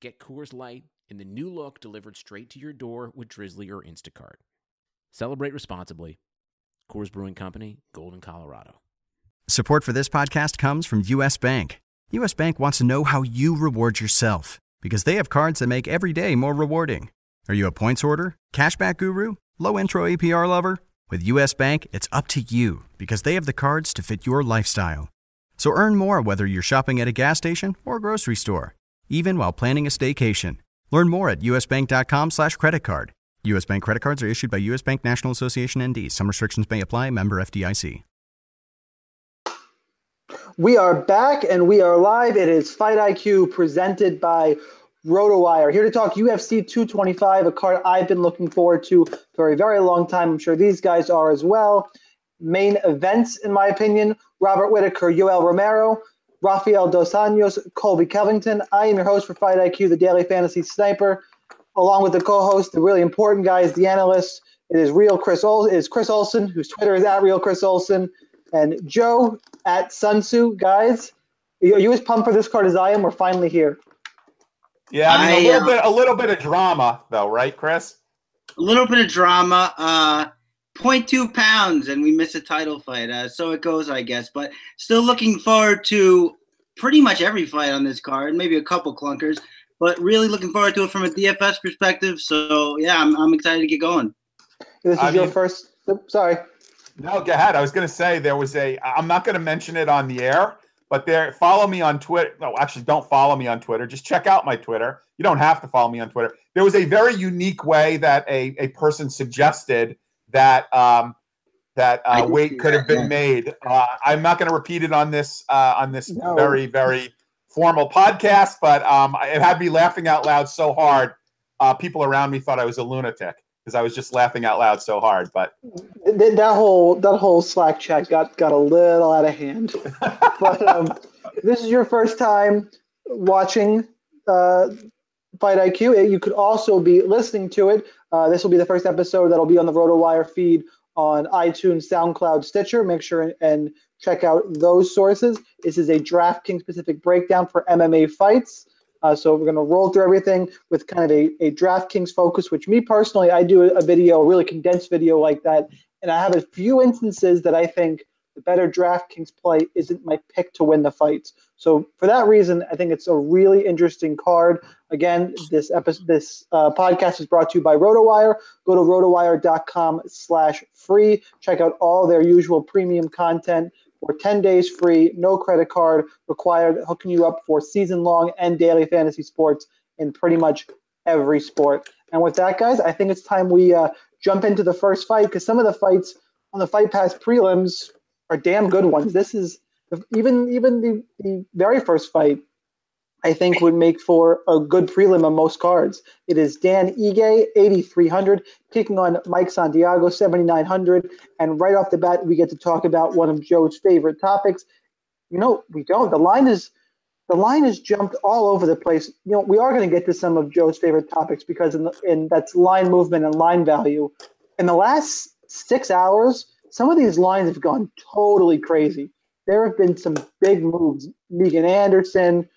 Get Coors Light in the new look delivered straight to your door with Drizly or Instacart. Celebrate responsibly. Coors Brewing Company, Golden, Colorado. Support for this podcast comes from US Bank. US Bank wants to know how you reward yourself because they have cards that make every day more rewarding. Are you a points order, cashback guru, low intro APR lover? With US Bank, it's up to you because they have the cards to fit your lifestyle. So earn more whether you're shopping at a gas station or grocery store even while planning a staycation. Learn more at usbank.com slash. U.S. Bank credit cards are issued by U.S. Bank National Association ND. Some restrictions may apply. Member FDIC. We are back and we are live. It is Fight IQ presented by RotoWire. Here to talk UFC 225, a card I've been looking forward to for a very long time. I'm sure these guys are as well. Main events, in my opinion, Robert Whitaker, Yoel Romero, Rafael Dos Anjos, Colby Covington. I am your host for Fight IQ, the Daily Fantasy Sniper, along with the co-host, the really important guys, the analyst. It is real Chris Ol- is Chris Olson, whose Twitter is at real Chris Olson, and Joe at Sunsu. Guys, are you as pumped for this card as I am? We're finally here. Yeah, I mean, a little uh, bit, a little bit of drama, though, right, Chris? A little bit of drama. Uh, 0.2 pounds and we miss a title fight. Uh, so it goes, I guess. But still looking forward to pretty much every fight on this card, maybe a couple clunkers, but really looking forward to it from a DFS perspective. So yeah, I'm, I'm excited to get going. This is I your mean, first. Sorry. No, go ahead. I was going to say there was a. I'm not going to mention it on the air, but there. Follow me on Twitter. No, actually, don't follow me on Twitter. Just check out my Twitter. You don't have to follow me on Twitter. There was a very unique way that a a person suggested that um, that uh, weight could that, have been yeah. made. Uh, I'm not going to repeat it on this uh, on this no. very very formal podcast, but um, it had me laughing out loud so hard. Uh, people around me thought I was a lunatic because I was just laughing out loud so hard. But that, that whole that whole Slack chat got got a little out of hand. but um, this is your first time watching uh, Fight IQ. You could also be listening to it uh, this will be the first episode that'll be on the RotoWire feed on iTunes, SoundCloud, Stitcher. Make sure and check out those sources. This is a DraftKings specific breakdown for MMA fights. Uh, so we're going to roll through everything with kind of a, a DraftKings focus, which me personally, I do a video, a really condensed video like that. And I have a few instances that I think the better DraftKings play isn't my pick to win the fights. So for that reason, I think it's a really interesting card. Again, this episode, this uh, podcast is brought to you by RotoWire. Go to rotowire.com slash free. Check out all their usual premium content for 10 days free, no credit card required, hooking you up for season long and daily fantasy sports in pretty much every sport. And with that, guys, I think it's time we uh, jump into the first fight because some of the fights on the Fight Pass prelims are damn good ones. This is even even the, the very first fight. I think would make for a good prelim on most cards. It is Dan Ige, 8,300, taking on Mike Santiago, 7,900. And right off the bat, we get to talk about one of Joe's favorite topics. You know, we don't. The line is the line has jumped all over the place. You know, we are going to get to some of Joe's favorite topics because in, the, in that's line movement and line value. In the last six hours, some of these lines have gone totally crazy. There have been some big moves. Megan Anderson,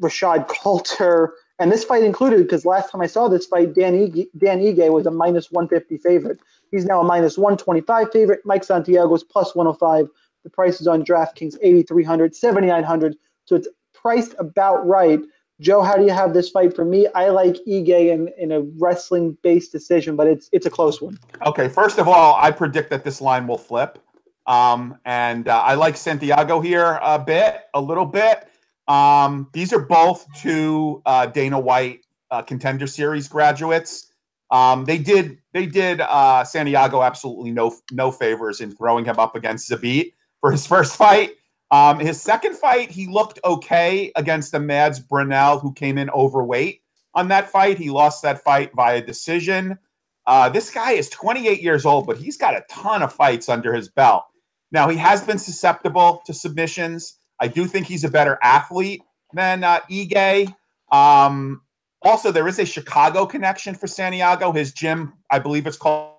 Rashad Coulter, and this fight included because last time I saw this fight, Dan Ige, Dan Ige was a minus 150 favorite. He's now a minus 125 favorite. Mike Santiago is plus 105. The price is on DraftKings 8,300, 7,900. So it's priced about right. Joe, how do you have this fight? For me, I like Ige in, in a wrestling based decision, but it's it's a close one. Okay, first of all, I predict that this line will flip. Um, and uh, I like Santiago here a bit, a little bit. Um, these are both two uh, Dana White uh, contender series graduates. Um, they did they did uh, Santiago absolutely no no favors in throwing him up against Zabit for his first fight. Um, his second fight, he looked okay against the Mads Burnell, who came in overweight on that fight. He lost that fight via decision. Uh, this guy is 28 years old, but he's got a ton of fights under his belt. Now, he has been susceptible to submissions. I do think he's a better athlete than uh, Ige. Um, also, there is a Chicago connection for Santiago. His gym, I believe it's called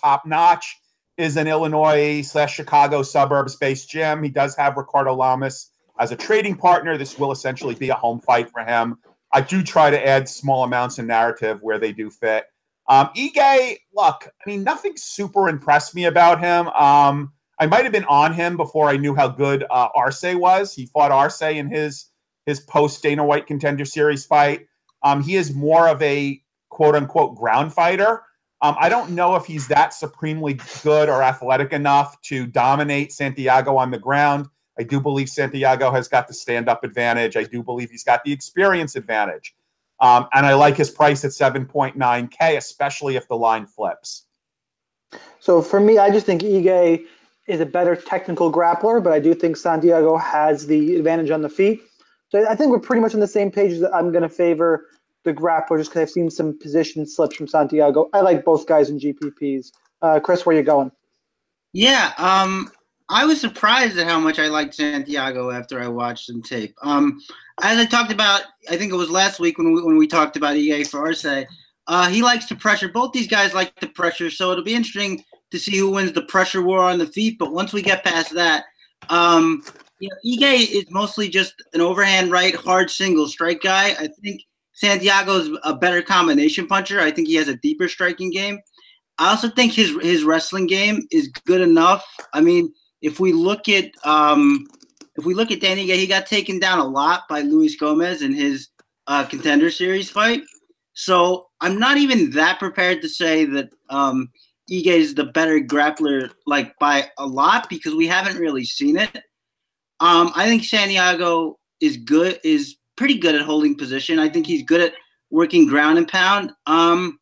Top Notch, is an Illinois slash Chicago suburbs based gym. He does have Ricardo Lamas as a trading partner. This will essentially be a home fight for him. I do try to add small amounts of narrative where they do fit. Um, Ige, look, I mean, nothing super impressed me about him. Um, I might have been on him before I knew how good uh, Arce was. He fought Arce in his his post Dana White Contender Series fight. Um, he is more of a quote unquote ground fighter. Um, I don't know if he's that supremely good or athletic enough to dominate Santiago on the ground. I do believe Santiago has got the stand up advantage. I do believe he's got the experience advantage. Um, and I like his price at 7.9K, especially if the line flips. So for me, I just think Ige is a better technical grappler, but I do think Santiago has the advantage on the feet. So I think we're pretty much on the same page I'm going to favor the grappler just because I've seen some position slips from Santiago. I like both guys in GPPs. Uh, Chris, where you going? Yeah, um, I was surprised at how much I liked Santiago after I watched some tape. Um, as I talked about, I think it was last week when we when we talked about EA for Arce. Uh, he likes to pressure. Both these guys like to pressure, so it'll be interesting to see who wins the pressure war on the feet. But once we get past that, um, you know, Ige is mostly just an overhand right hard single strike guy. I think Santiago's a better combination puncher. I think he has a deeper striking game. I also think his his wrestling game is good enough. I mean, if we look at um, if we look at Danny he got taken down a lot by Luis Gomez in his uh, contender series fight. So I'm not even that prepared to say that um, Ige is the better grappler, like by a lot, because we haven't really seen it. Um, I think Santiago is good, is pretty good at holding position. I think he's good at working ground and pound. Um,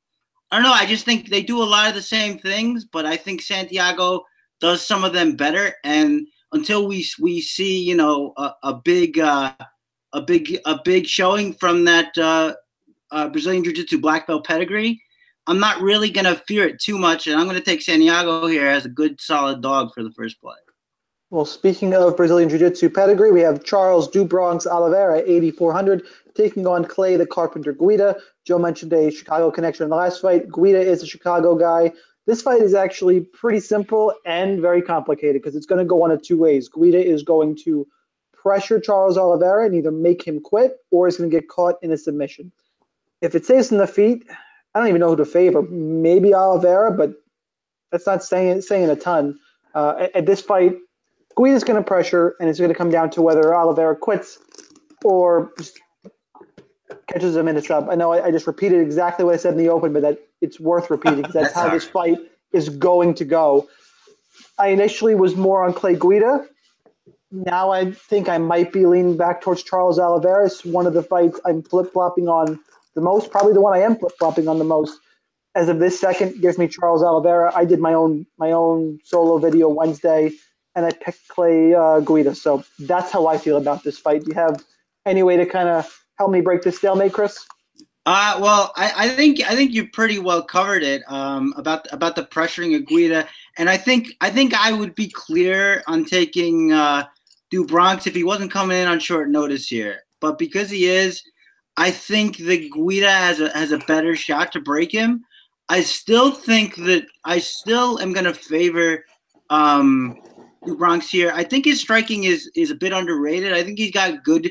I don't know. I just think they do a lot of the same things, but I think Santiago does some of them better. And until we we see, you know, a, a big uh, a big a big showing from that uh, uh, Brazilian Jiu-Jitsu black belt pedigree, I'm not really gonna fear it too much, and I'm gonna take Santiago here as a good solid dog for the first play. Well, speaking of Brazilian Jiu-Jitsu pedigree, we have Charles do Bronx Oliveira, 8,400, taking on Clay the Carpenter Guida. Joe mentioned a Chicago connection in the last fight. Guida is a Chicago guy. This fight is actually pretty simple and very complicated because it's going to go one of two ways. Guida is going to pressure Charles Oliveira and either make him quit or he's going to get caught in a submission. If it stays in the feet, I don't even know who to favor. Maybe Oliveira, but that's not saying saying a ton. Uh, at, at, this fight, Guida's going to pressure, and it's going to come down to whether Oliveira quits or just catches him in a trap. I know I, I, just repeated exactly what I said in the open, but that it's worth repeating because that's, that's how this fight is going to go. I initially was more on Clay Guida. Now I think I might be leaning back towards Charles Oliveira. It's one of the fights I'm flip flopping on the most, probably the one I am flip flopping on the most. As of this second, gives me Charles Oliveira. I did my own my own solo video Wednesday, and I picked Clay uh, Guida. So that's how I feel about this fight. Do you have any way to kind of help me break this stalemate, Chris? Uh, well, I, I think I think you pretty well covered it um, about about the pressuring of Guida, and I think I think I would be clear on taking uh, do Bronx if he wasn't coming in on short notice here. But because he is, I think the Guida has a has a better shot to break him. I still think that I still am going to favor um, Bronx here. I think his striking is is a bit underrated. I think he's got good,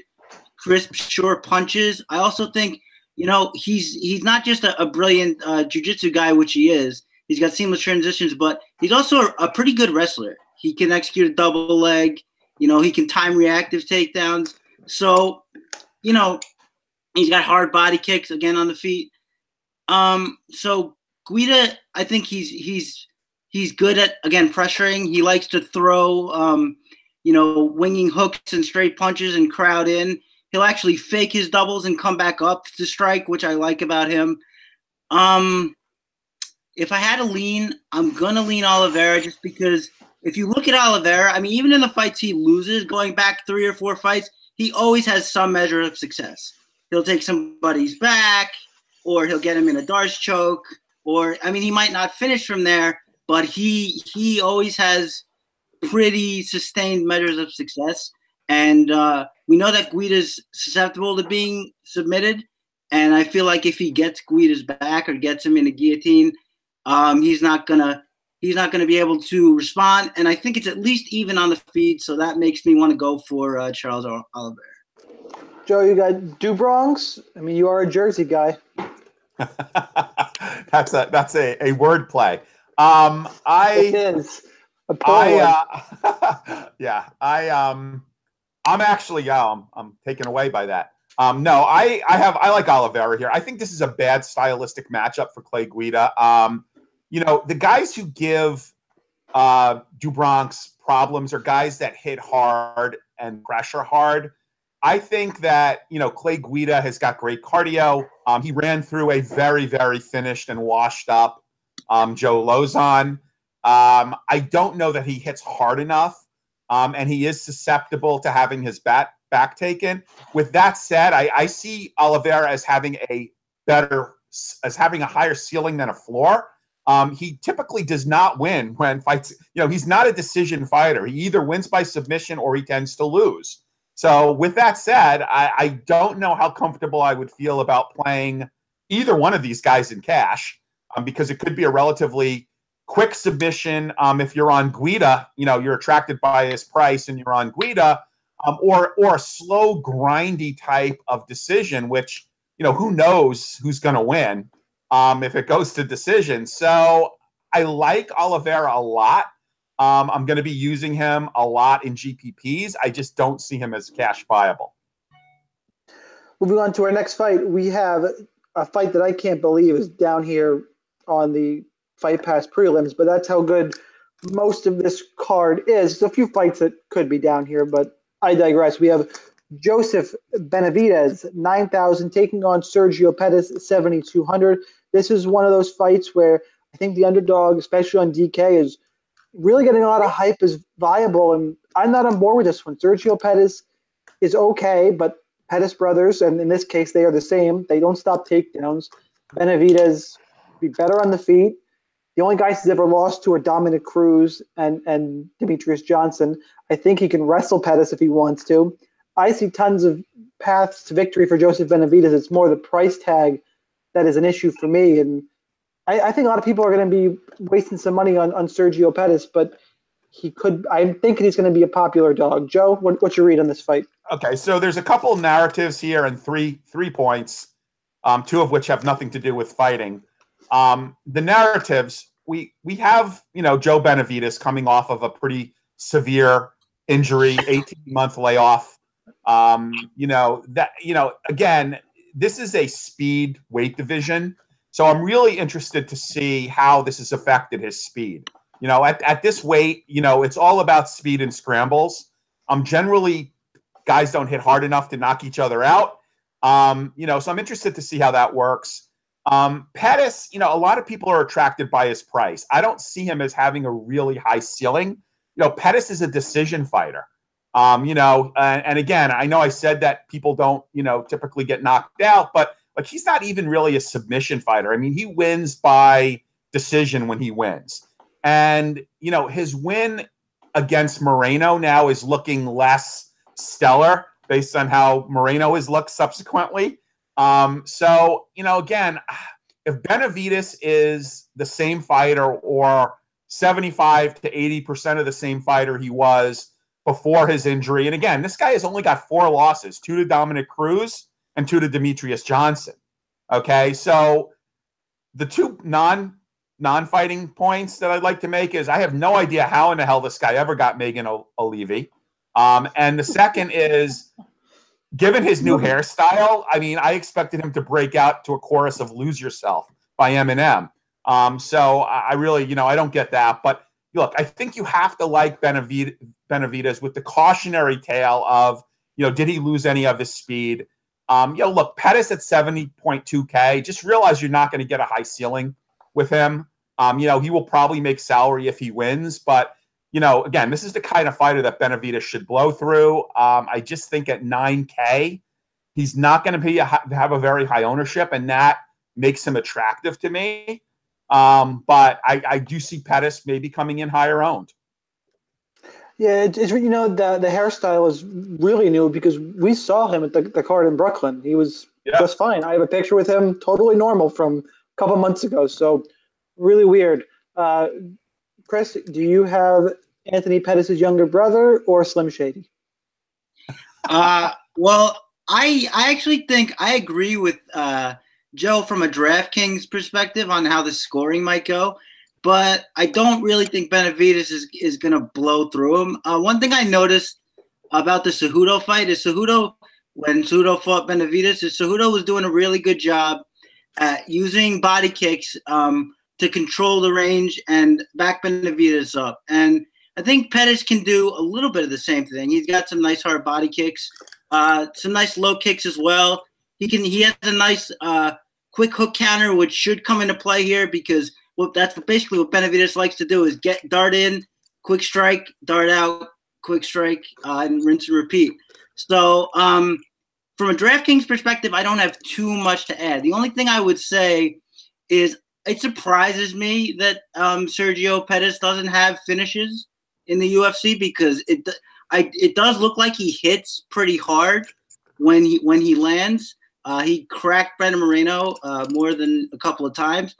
crisp, sure punches. I also think you know, he's he's not just a, a brilliant uh, jujitsu guy, which he is. He's got seamless transitions, but he's also a, a pretty good wrestler. He can execute a double leg. You know, he can time reactive takedowns. So, you know, he's got hard body kicks again on the feet. Um, so Guida, I think he's he's he's good at again pressuring. He likes to throw, um, you know, winging hooks and straight punches and crowd in. He'll actually fake his doubles and come back up to strike, which I like about him. Um, if I had to lean, I'm gonna lean Oliveira just because if you look at Oliveira, I mean, even in the fights he loses, going back three or four fights, he always has some measure of success. He'll take somebody's back, or he'll get him in a D'Arce choke, or I mean, he might not finish from there, but he he always has pretty sustained measures of success. And uh, we know that Guida's susceptible to being submitted. And I feel like if he gets Guida's back or gets him in a guillotine, um, he's not gonna he's not gonna be able to respond. And I think it's at least even on the feed, so that makes me want to go for uh, Charles Oliver. Joe, you got Do Bronx. I mean, you are a Jersey guy. that's a that's a, a word play. Um, I it is. I uh, yeah, I um I'm actually yeah, I'm, I'm taken away by that. Um, no, I I have I like Oliveira here. I think this is a bad stylistic matchup for Clay Guida. Um, you know, the guys who give uh, do Bronx problems are guys that hit hard and pressure hard. I think that you know Clay Guida has got great cardio. Um, he ran through a very very finished and washed up um, Joe Lauzon. Um, I don't know that he hits hard enough um, and he is susceptible to having his bat back taken. With that said, I, I see Oliveira as having a better, as having a higher ceiling than a floor. Um, he typically does not win when fights. You know, he's not a decision fighter. He either wins by submission or he tends to lose. So, with that said, I, I don't know how comfortable I would feel about playing either one of these guys in cash um, because it could be a relatively quick submission um, if you're on Guida, you know, you're attracted by his price and you're on Guida, um, or or a slow, grindy type of decision, which you know who knows who's going to win um, if it goes to decision. So I like Oliveira a lot. Um, I'm going to be using him a lot in GPPs. I just don't see him as cash viable. Moving on to our next fight, we have a fight that I can't believe is down here on the fight pass prelims, but that's how good most of this card is. There's a few fights that could be down here, but I digress. We have Joseph Benavidez, 9,000, taking on Sergio Pettis, 7,200. This is one of those fights where I think the underdog, especially on DK, is really getting a lot of hype as viable. And I'm not on board with this one. Sergio Pettis is okay, but Pettis brothers, and in this case, they are the same. They don't stop takedowns. Benavidez be better on the feet. The only guys he's ever lost to are Dominick Cruz and, and Demetrious Johnson. I think he can wrestle Pettis if he wants to. I see tons of paths to victory for Joseph Benavidez. It's more the price tag that is an issue for me. And I, I think a lot of people are going to be wasting some money on, on Sergio Pettis, but he could. I'm thinking he's going to be a popular dog. Joe, what, what's your read on this fight? Okay, so there's a couple narratives here and three three points, um, two of which have nothing to do with fighting. Um, the narratives we we have you know Joe Benavidez coming off of a pretty severe injury, 18 month layoff. Um, you know that you know again, this is a speed weight division, so I'm really interested to see how this has affected his speed. You know, at, at this weight, you know, it's all about speed and scrambles. Um, generally, guys don't hit hard enough to knock each other out. Um, you know, so I'm interested to see how that works. Um, Pettis, you know, a lot of people are attracted by his price. I don't see him as having a really high ceiling. You know, Pettis is a decision fighter. Um, you know, and, and again, I know I said that people don't, you know, typically get knocked out, but like he's not even really a submission fighter. I mean, he wins by decision when he wins. And, you know, his win against Moreno now is looking less stellar based on how Moreno has looked subsequently. Um, so, you know, again, if Benavidez is the same fighter or 75 to 80% of the same fighter he was before his injury, and again, this guy has only got four losses two to Dominick Cruz and two to Demetrious Johnson. Okay. So the two non non fighting points that I'd like to make is I have no idea how in the hell this guy ever got Megan Olivi. Um, and the second is given his new hairstyle, I mean, I expected him to break out to a chorus of "Lose Yourself" by Eminem. Um, so I really, you know, I don't get that. But look, I think you have to like Benavid- Benavidez with the cautionary tale of, you know, did he lose any of his speed? Um, you know, look, Pettis at 70.2K, just realize you're not going to get a high ceiling with him. Um, you know, he will probably make salary if he wins, but you know, again, this is the kind of fighter that Benavidez should blow through. Um, I just think at 9K, he's not going to be a, have a very high ownership, and that makes him attractive to me. Um, but I, I, do see Pettis maybe coming in higher owned. Yeah, it's, you know the the hairstyle is really new because we saw him at the, the card in Brooklyn. He was yeah. just fine. I have a picture with him, totally normal from a couple months ago. So really weird. Uh, Chris, do you have Anthony Pettis' younger brother or Slim Shady? Uh, well, I I actually think I agree with uh, Joe from a DraftKings perspective on how the scoring might go, but I don't really think Benavidez is is going to blow through him. Uh, one thing I noticed about the Cejudo fight is Cejudo when Cejudo fought Benavidez, is Cejudo was doing a really good job at using body kicks. Um, to control the range and back Benavidez up. And I think Pettis can do a little bit of the same thing. He's got some nice hard body kicks, uh, some nice low kicks as well. He can he has a nice uh, quick hook counter, which should come into play here because well, that's basically what Benavidez likes to do is get dart in, quick strike, dart out, quick strike, uh, and rinse and repeat. So um, from a DraftKings perspective, I don't have too much to add. The only thing I would say is it surprises me that um, Sergio Pettis doesn't have finishes in the UFC because it I, it does look like he hits pretty hard when he when he lands. Uh, he cracked Brandon Moreno uh, more than a couple of times,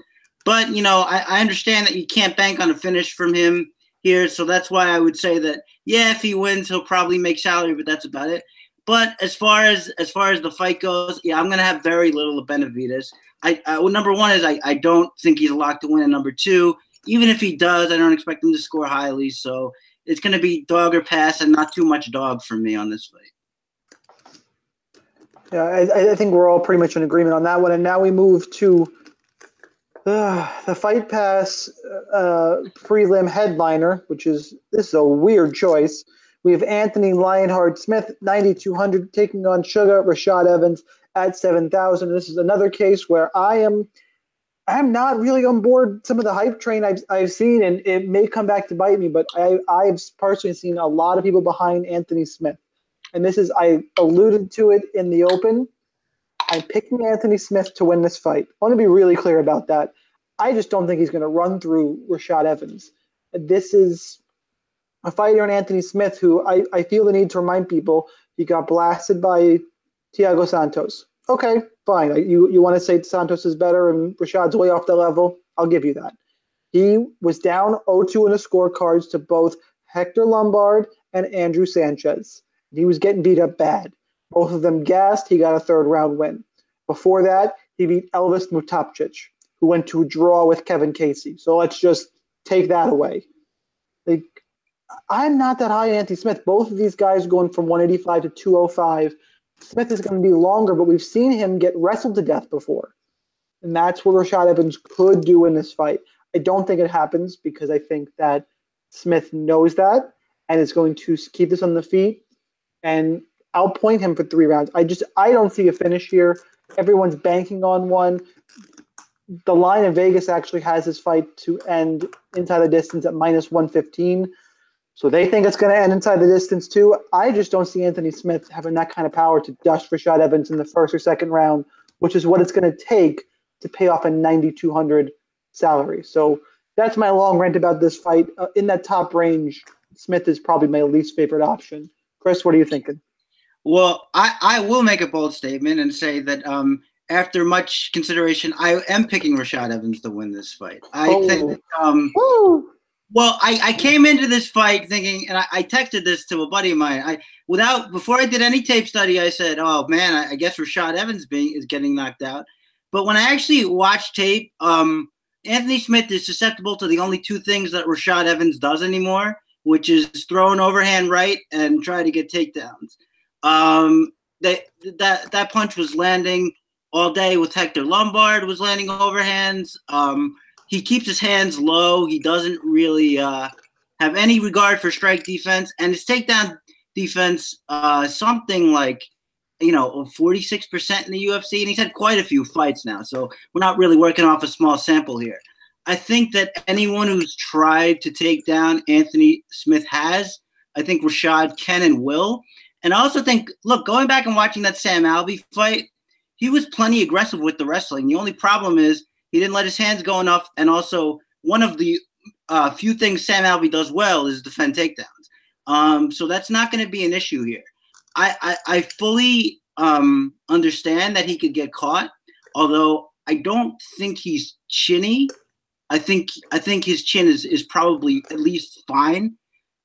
but you know I, I understand that you can't bank on a finish from him here, so that's why I would say that yeah, if he wins, he'll probably make salary, but that's about it. But as far as as far as the fight goes, yeah, I'm gonna have very little of Benavidez. I, I well, number one is I, I don't think he's locked to win, and number two, even if he does, I don't expect him to score highly. So it's going to be dog or pass, and not too much dog for me on this fight. Yeah, I, I think we're all pretty much in agreement on that one. And now we move to uh, the Fight Pass uh, prelim headliner, which is this is a weird choice. We have Anthony Lionheart Smith, 9,200, taking on Sugar Rashad Evans at 7,000. This is another case where I am I'm not really on board some of the hype train I've, I've seen, and it may come back to bite me, but I, I've personally seen a lot of people behind Anthony Smith. And this is, I alluded to it in the open. I'm picking Anthony Smith to win this fight. I want to be really clear about that. I just don't think he's going to run through Rashad Evans. This is a fighter in Anthony Smith who I, I feel the need to remind people he got blasted by Thiago Santos. Okay, fine. You you want to say Santos is better and Rashad's way off the level? I'll give you that. He was down 0-2 in the scorecards to both Hector Lombard and Andrew Sanchez. He was getting beat up bad. Both of them gassed. He got a third round win. Before that, he beat Elvis Mutapcic, who went to a draw with Kevin Casey. So let's just take that away. Like, I'm not that high Anthony Smith. Both of these guys going from 185 to 205 Smith is going to be longer, but we've seen him get wrestled to death before. And that's what Rashad Evans could do in this fight. I don't think it happens because I think that Smith knows that and is going to keep this on the feet. And I'll point him for three rounds. I just I don't see a finish here. Everyone's banking on one. The line in Vegas actually has this fight to end inside the distance at minus 115. So they think it's going to end inside the distance too. I just don't see Anthony Smith having that kind of power to dust Rashad Evans in the first or second round, which is what it's going to take to pay off a 9,200 salary. So that's my long rant about this fight. Uh, in that top range, Smith is probably my least favorite option. Chris, what are you thinking? Well, I, I will make a bold statement and say that um, after much consideration, I am picking Rashad Evans to win this fight. I oh. think um, well, I, I came into this fight thinking, and I, I, texted this to a buddy of mine. I without before I did any tape study, I said, "Oh man, I, I guess Rashad Evans being is getting knocked out." But when I actually watched tape, um, Anthony Smith is susceptible to the only two things that Rashad Evans does anymore, which is throw an overhand right and try to get takedowns. Um, that that that punch was landing all day with Hector Lombard was landing overhands. Um, he keeps his hands low. He doesn't really uh, have any regard for strike defense, and his takedown defense uh, something like you know 46% in the UFC, and he's had quite a few fights now. So we're not really working off a small sample here. I think that anyone who's tried to take down Anthony Smith has. I think Rashad can and will. And I also think, look, going back and watching that Sam Alvey fight, he was plenty aggressive with the wrestling. The only problem is he didn't let his hands go enough. And also, one of the uh, few things Sam Alvey does well is defend takedowns. Um, so that's not going to be an issue here. I, I, I fully um, understand that he could get caught, although I don't think he's chinny. I think I think his chin is, is probably at least fine.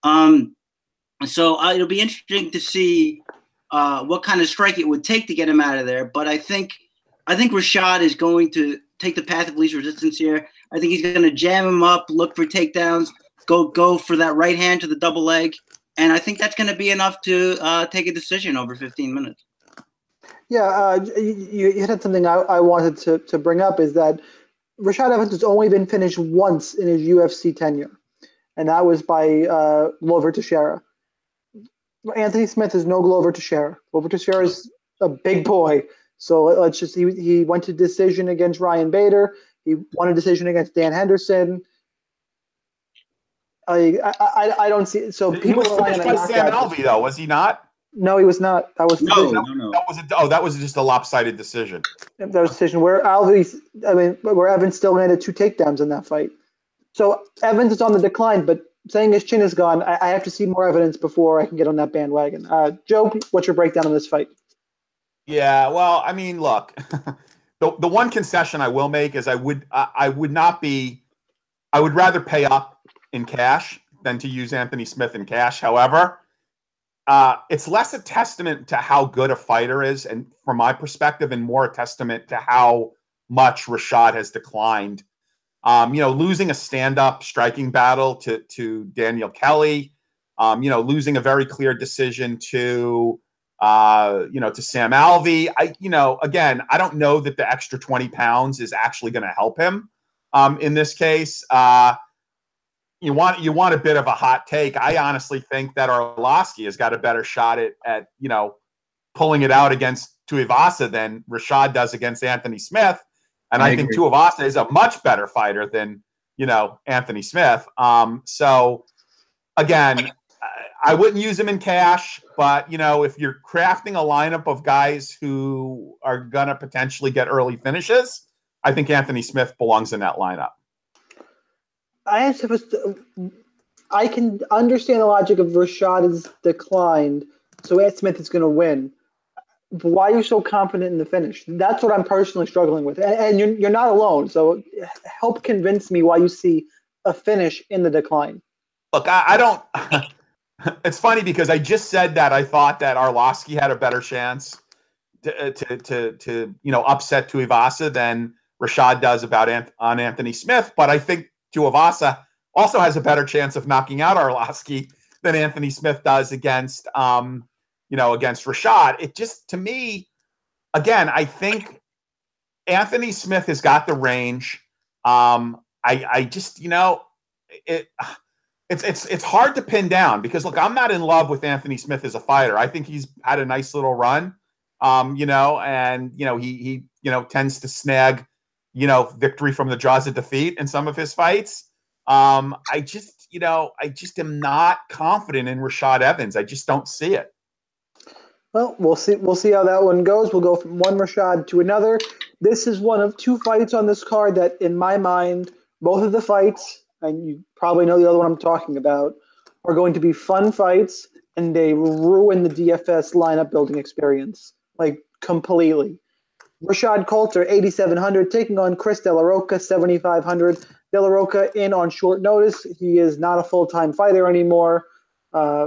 Um, so uh, it'll be interesting to see uh, what kind of strike it would take to get him out of there. But I think I think Rashad is going to take the path of least resistance here. I think he's going to jam him up, look for takedowns, go go for that right hand to the double leg, and I think that's going to be enough to uh, take a decision over 15 minutes. Yeah, uh, you, you hit something I, I wanted to, to bring up is that Rashad Evans has only been finished once in his UFC tenure, and that was by uh, Glover Teixeira. Anthony Smith is no Glover Teixeira. Glover Teixeira is a big boy. So let's just he he went to decision against Ryan Bader. He won a decision against Dan Henderson. I I, I don't see so people he was finished by Sam Alvey though was he not? No, he was not. That was no, no, no. That was a, oh, that was just a lopsided decision. That was a decision where Alvey, I mean, where Evans still landed two takedowns in that fight. So Evans is on the decline, but saying his chin is gone, I, I have to see more evidence before I can get on that bandwagon. Uh, Joe, what's your breakdown on this fight? Yeah, well, I mean, look, the the one concession I will make is I would I, I would not be I would rather pay up in cash than to use Anthony Smith in cash. However, uh, it's less a testament to how good a fighter is, and from my perspective, and more a testament to how much Rashad has declined. Um, you know, losing a stand-up striking battle to to Daniel Kelly, um, you know, losing a very clear decision to uh, you know, to Sam Alvey. I, you know, again, I don't know that the extra 20 pounds is actually going to help him um, in this case. Uh, you want you want a bit of a hot take. I honestly think that Arlovsky has got a better shot at, at you know pulling it out against Tuivasa than Rashad does against Anthony Smith. And I, I think Tuivasa is a much better fighter than you know Anthony Smith. Um, so again, I wouldn't use him in cash, but you know, if you're crafting a lineup of guys who are gonna potentially get early finishes, I think Anthony Smith belongs in that lineup. I am supposed uh, I can understand the logic of Rashad has declined, so Ed Smith is going to win. But why are you so confident in the finish? That's what I'm personally struggling with, and, and you're you're not alone. So help convince me why you see a finish in the decline. Look, I, I don't. it's funny because I just said that I thought that Arlovsky had a better chance to uh, to to, to you know upset Tuivasa than Rashad does about Ant- on Anthony Smith, but I think Tuivasa also has a better chance of knocking out Arlovsky than Anthony Smith does against um you know against Rashad. It just to me, again, I think Anthony Smith has got the range. Um, I I just you know it it's it's it's hard to pin down because look, I'm not in love with Anthony Smith as a fighter. I think he's had a nice little run, um, you know, and you know he he you know tends to snag, you know, victory from the jaws of defeat in some of his fights. Um, I just you know, I just am not confident in Rashad Evans. I just don't see it. Well, we'll see. We'll see how that one goes. We'll go from one Rashad to another. This is one of two fights on this card that, in my mind, both of the fights, and you probably know the other one I'm talking about, are going to be fun fights, and they ruin the DFS lineup building experience like completely. Rashad Coulter, 8,700, taking on Chris De La Rocha, 7,500. De La Rocha in on short notice. He is not a full time fighter anymore. Uh,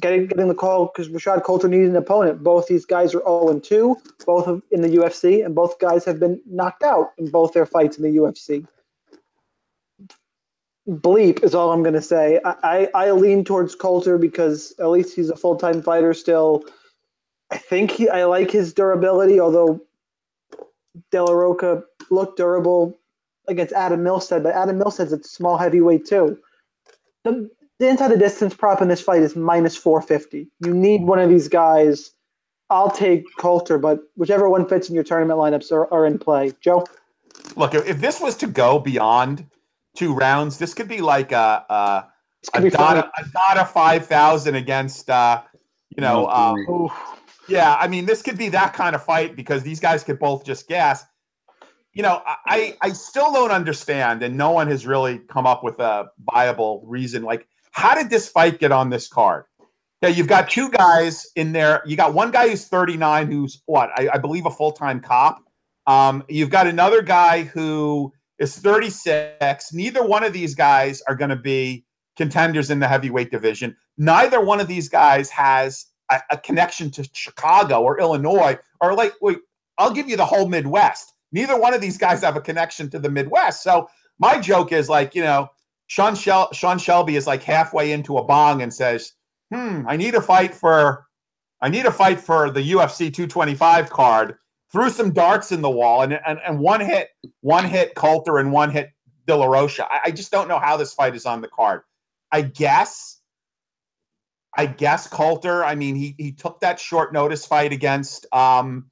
getting getting the call because Rashad Coulter needs an opponent. Both these guys are 0 and 2, both in the UFC, and both guys have been knocked out in both their fights in the UFC. Bleep is all I'm going to say. I, I, I lean towards Coulter because at least he's a full time fighter still. I think he, I like his durability, although De La Rocha looked durable against Adam Milstead, but Adam Milstead's a small heavyweight too. The, the inside the distance prop in this fight is minus 450. You need one of these guys. I'll take Coulter, but whichever one fits in your tournament lineups are, are in play. Joe? Look, if this was to go beyond two rounds, this could be like a, a, a, Dada, a Dada 5000 against, uh, you know, um, yeah, I mean, this could be that kind of fight because these guys could both just gas you know, I I still don't understand, and no one has really come up with a viable reason. Like, how did this fight get on this card? Yeah, you've got two guys in there. You got one guy who's 39, who's what I, I believe a full time cop. Um, you've got another guy who is 36. Neither one of these guys are going to be contenders in the heavyweight division. Neither one of these guys has a, a connection to Chicago or Illinois or like, wait, I'll give you the whole Midwest. Neither one of these guys have a connection to the Midwest. So my joke is like, you know, Sean, Shel- Sean Shelby is like halfway into a bong and says, "Hmm, I need a fight for, I need a fight for the UFC 225 card." Threw some darts in the wall and and, and one hit, one hit Coulter and one hit De La Rocha. I, I just don't know how this fight is on the card. I guess, I guess Coulter. I mean, he he took that short notice fight against um,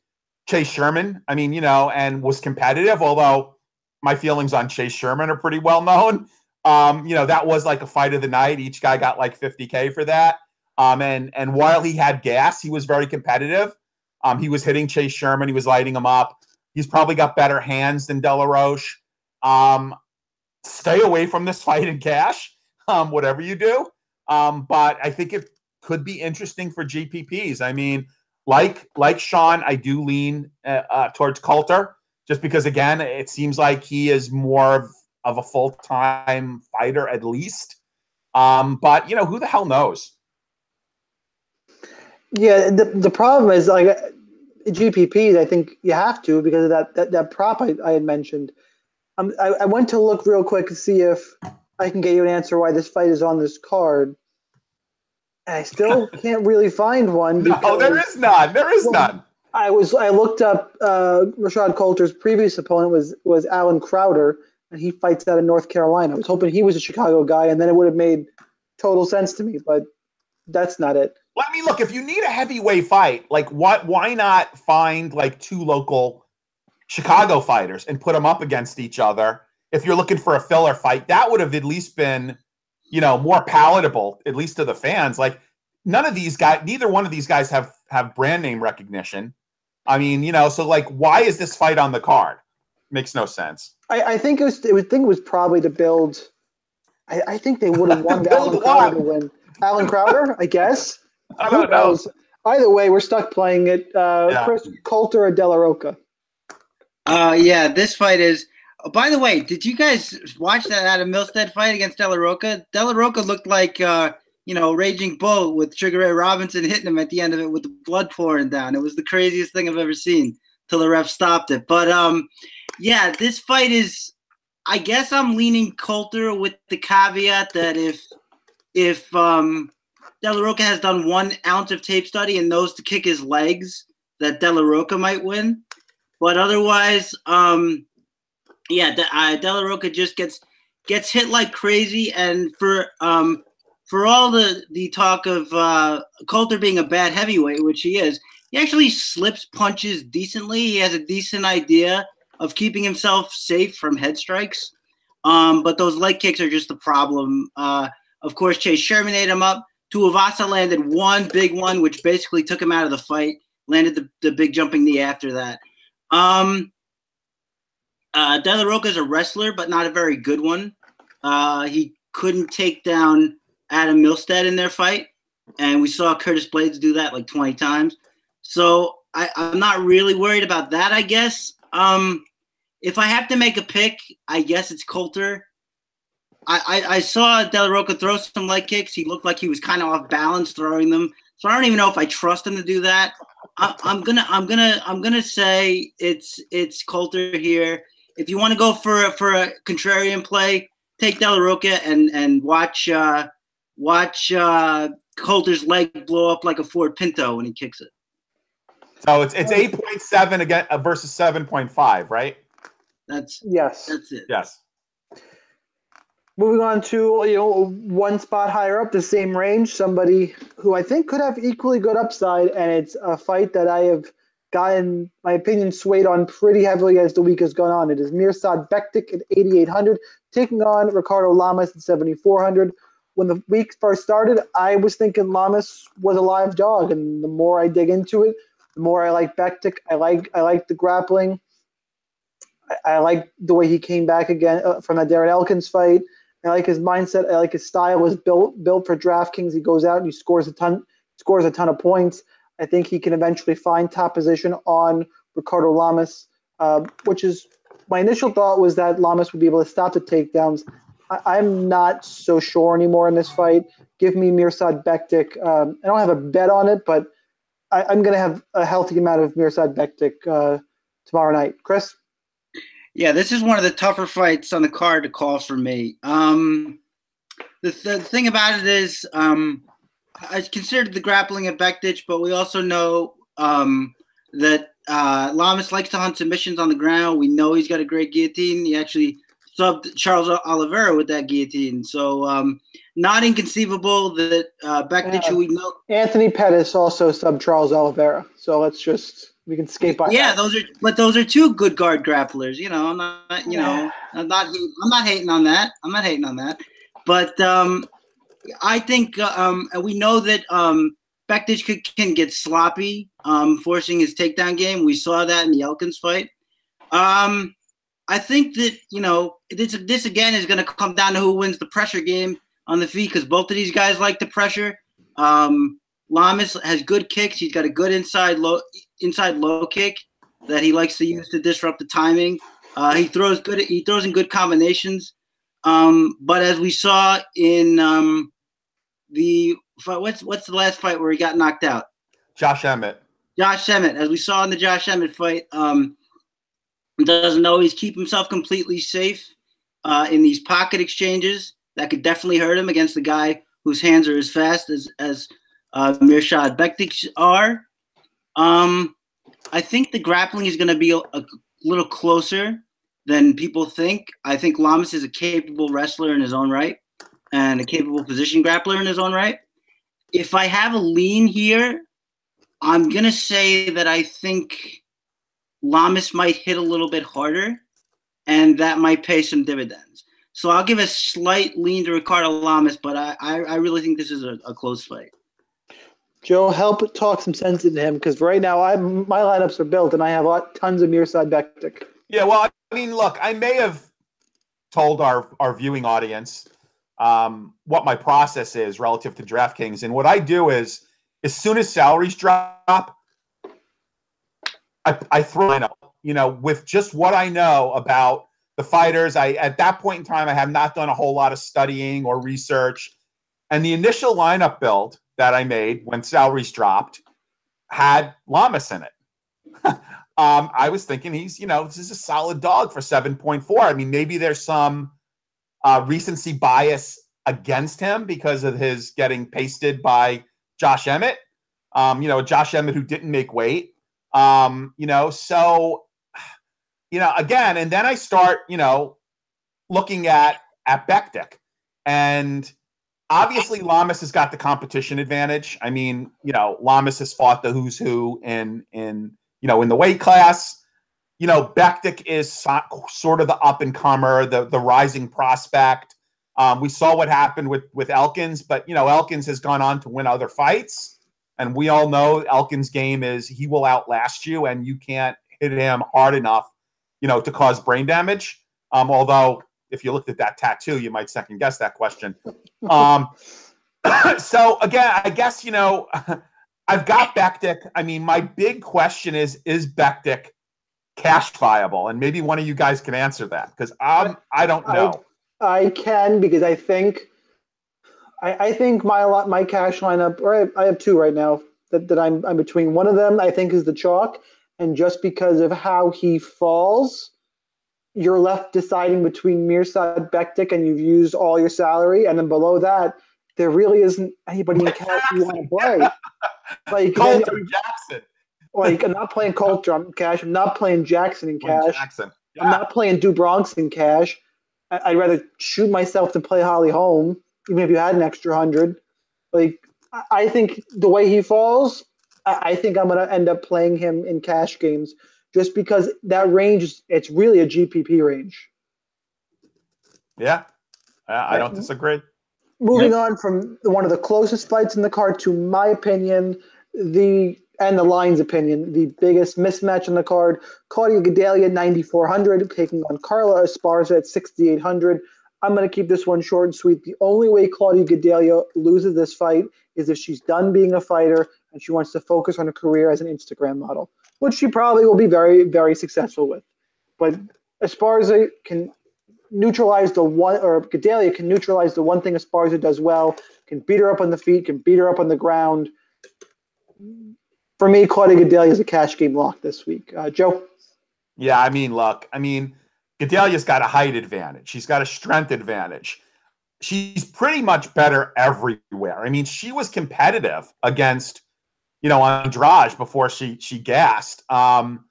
Chase Sherman. I mean, you know, and was competitive, although my feelings on Chase Sherman are pretty well known. Um, you know, that was like a fight of the night. Each guy got like 50K for that. Um, and and while he had gas, he was very competitive. Um, he was hitting Chase Sherman, he was lighting him up. He's probably got better hands than De La Rocha. Um, stay away from this fight in cash, um, whatever you do. Um, but I think it could be interesting for GPPs. I mean, like like Sean, I do lean uh, uh, towards Coulter just because again, it seems like he is more of, of a full time fighter at least. Um, but you know, who the hell knows? Yeah, the the problem is like GPPs. I think you have to because of that that, that prop I, I had mentioned. Um, I, I went to look real quick to see if I can get you an answer why this fight is on this card. I still can't really find one. no, there is none. There is well, none. I was I looked up uh, Rashad Coulter's previous opponent was was Allen Crowder, and he fights out in North Carolina. I was hoping he was a Chicago guy, and then it would have made total sense to me, but that's not it. I mean, look, if you need a heavyweight fight, like what? Why not find like two local Chicago fighters and put them up against each other? If you're looking for a filler fight, that would have at least been you know, more palatable, at least to the fans. Like none of these guys, neither one of these guys have have brand name recognition. I mean, you know, so like, why is this fight on the card? Makes no sense. I, I think it was. I think it was probably to build. I, I think they would have wanted Allen Crowder to win. Allen Crowder, I guess. I don't know. Either way, we're stuck playing it. Uh, yeah. Chris Coulter or De La Rocha. Uh, yeah, this fight is Oh, by the way, did you guys watch that Adam Milstead fight against De La Rocha? De La Rocha looked like uh, you know Raging Bull with Sugar Ray Robinson hitting him at the end of it with the blood pouring down. It was the craziest thing I've ever seen till the ref stopped it. But um, yeah, this fight is. I guess I'm leaning Coulter with the caveat that if if um, De La Rocha has done one ounce of tape study and knows to kick his legs, that De La Rocha might win. But otherwise, um, yeah, uh, De La Rocha just gets gets hit like crazy, and for um for all the the talk of uh, Coulter being a bad heavyweight, which he is, he actually slips punches decently. He has a decent idea of keeping himself safe from head strikes. Um, but those leg kicks are just the problem. Uh, of course, Chase Sherman ate him up. Tuivasa landed one big one, which basically took him out of the fight. Landed the, the big jumping knee after that. Um, uh, De La Rocha is a wrestler, but not a very good one. Uh, he couldn't take down Adam Milstead in their fight, and we saw Curtis Blaydes do that like 20 times. So I, am not really worried about that. I guess. Um, if I have to make a pick, I guess it's Coulter. I, I, I saw De La Rocha throw some leg kicks. He looked like he was kind of off balance throwing them. So I don't even know if I trust him to do that. I, am gonna I'm gonna I'm gonna say it's it's Coulter here. If you want to go for for a contrarian play, take De La Rocha and and watch uh, watch uh, Coulter's leg blow up like a Ford Pinto when he kicks it. So it's it's eight point seven again uh, versus seven point five, right? That's yes. That's it. Yes. Moving on to you know one spot higher up, the same range, somebody who I think could have equally good upside, and it's a fight that I have gotten my opinion swayed on pretty heavily as the week has gone on. It is Mirsad Bektic at 8,800 taking on Ricardo Lamas at 7,400. When the week first started, I was thinking Lamas was a live dog, and the more I dig into it, the more I like Bektic. I like I like the grappling. I, I like the way he came back again uh, from that Darren Elkins fight. I like his mindset. I like his style. Was built built for DraftKings. He goes out and he scores a ton scores a ton of points. I think he can eventually find top position on Ricardo Lamas, uh, which is my initial thought was that Lamas would be able to stop the takedowns. I, am not so sure anymore in this fight. Give me Mirsad Bektic. Um, I don't have a bet on it, but I, am going to have a healthy amount of Mirsad Bektic uh, tomorrow night. Chris? Yeah, this is one of the tougher fights on the card to call for me. Um, the, the thing about it is, um, I considered the grappling at Bektic, but we also know um, that uh, Lamas likes to hunt submissions on the ground. We know he's got a great guillotine. He actually subbed Charles Oliveira with that guillotine. So um, not inconceivable that uh, Bektic, yeah. we know. Anthony Pettis also subbed Charles Oliveira. So let's just we can skate by. Yeah, those are but those are two good guard grapplers. You know, I'm not. You yeah. know, I'm not. I'm not hating on that. I'm not hating on that. But um, I think uh, um, we know that um, Bektic can, can get sloppy, um, forcing his takedown game. We saw that in the Elkins fight. Um, I think that you know this. This again is going to come down to who wins the pressure game on the feet because both of these guys like the pressure. Um, Lamas has good kicks. He's got a good inside low inside low kick that he likes to use to disrupt the timing. Uh, he throws good. He throws in good combinations. Um, but as we saw in um, the what's what's the last fight where he got knocked out? Josh Emmett. Josh Emmett, as we saw in the Josh Emmett fight, um, doesn't always keep himself completely safe uh, in these pocket exchanges. That could definitely hurt him against the guy whose hands are as fast as as uh, Mirsad Bektic are. Um, I think the grappling is going to be a, a, little closer than people think. I think Lamas is a capable wrestler in his own right and a capable position grappler in his own right. If I have a lean here, I'm going to say that I think Lamas might hit a little bit harder and that might pay some dividends. So I'll give a slight lean to Ricardo Lamas, but I, I, I really think this is a, a close fight. Joe, help talk some sense into him because right now I my lineups are built and I have tons of Mirsad Bektic. Yeah, well, I mean, look, I may have told our our viewing audience um, what my process is relative to DraftKings, and what I do is as soon as salaries drop, I, I throw in, you know, with just what I know about the fighters. I at that point in time, I have not done a whole lot of studying or research, and the initial lineup build that I made when salaries dropped had Lamas in it. um, I was thinking he's, you know, this is a solid dog for 7.4. I mean, maybe there's some uh, recency bias against him because of his getting pasted by Josh Emmett. Um, you know, Josh Emmett who didn't make weight. Um, you know, so you know, again, and then I start, you know, looking at at Bektic and obviously Lamas has got the competition advantage. I mean, you know, Lamas has fought the who's who in in you know in the weight class. you know, Bektic is so, sort of the up and comer, the the rising prospect. Um, we saw what happened with with Elkins, but you know, Elkins has gone on to win other fights, and we all know Elkins' game is he will outlast you, and you can't hit him hard enough, you know, to cause brain damage. Um, although, if you looked at that tattoo, you might second guess that question. Um, so again, I guess you know, I've got Bektic. I mean, my big question is: Is Bektic cash viable? And maybe one of you guys can answer that because I'm I don't know. I, I can because I think I, I think my my cash lineup, or I, I have two right now that, that I'm I'm between. One of them I think is the chalk, and just because of how he falls, you're left deciding between Mirsad Bektic and you've used all your salary, and then below that, there really isn't anybody in cash you want to play. Like Coulter Jackson. Like I'm not playing Coulter in cash. I'm not playing Jackson in cash. Jackson. Yeah. I'm not playing Do Bronx in cash. I, would rather shoot myself than play Holly Holm, even if you had an extra hundred. Like I think the way he falls, I think I'm going to end up playing him in cash games just because that range is it's really a GPP range. Yeah, I don't disagree. Moving yep. on from one of the closest fights in the card to my opinion, the and the line's opinion, the biggest mismatch in the card: Claudia Gadelha 9400 taking on Carla Esparza at 6800. I'm going to keep this one short and sweet. The only way Claudia Gadelha loses this fight is if she's done being a fighter and she wants to focus on her career as an Instagram model, which she probably will be very, very successful with. But Esparza can neutralize the one, or Gadelha can neutralize the one thing Esparza does well, can beat her up on the feet, can beat her up on the ground. For me, Claudia Gadelha is a cash game lock this week. Uh, Joe? Yeah, I mean, look, I mean, Gadelha's got a height advantage. She's got a strength advantage. She's pretty much better everywhere. I mean, she was competitive against, you know, Andrade before she she gassed. Um,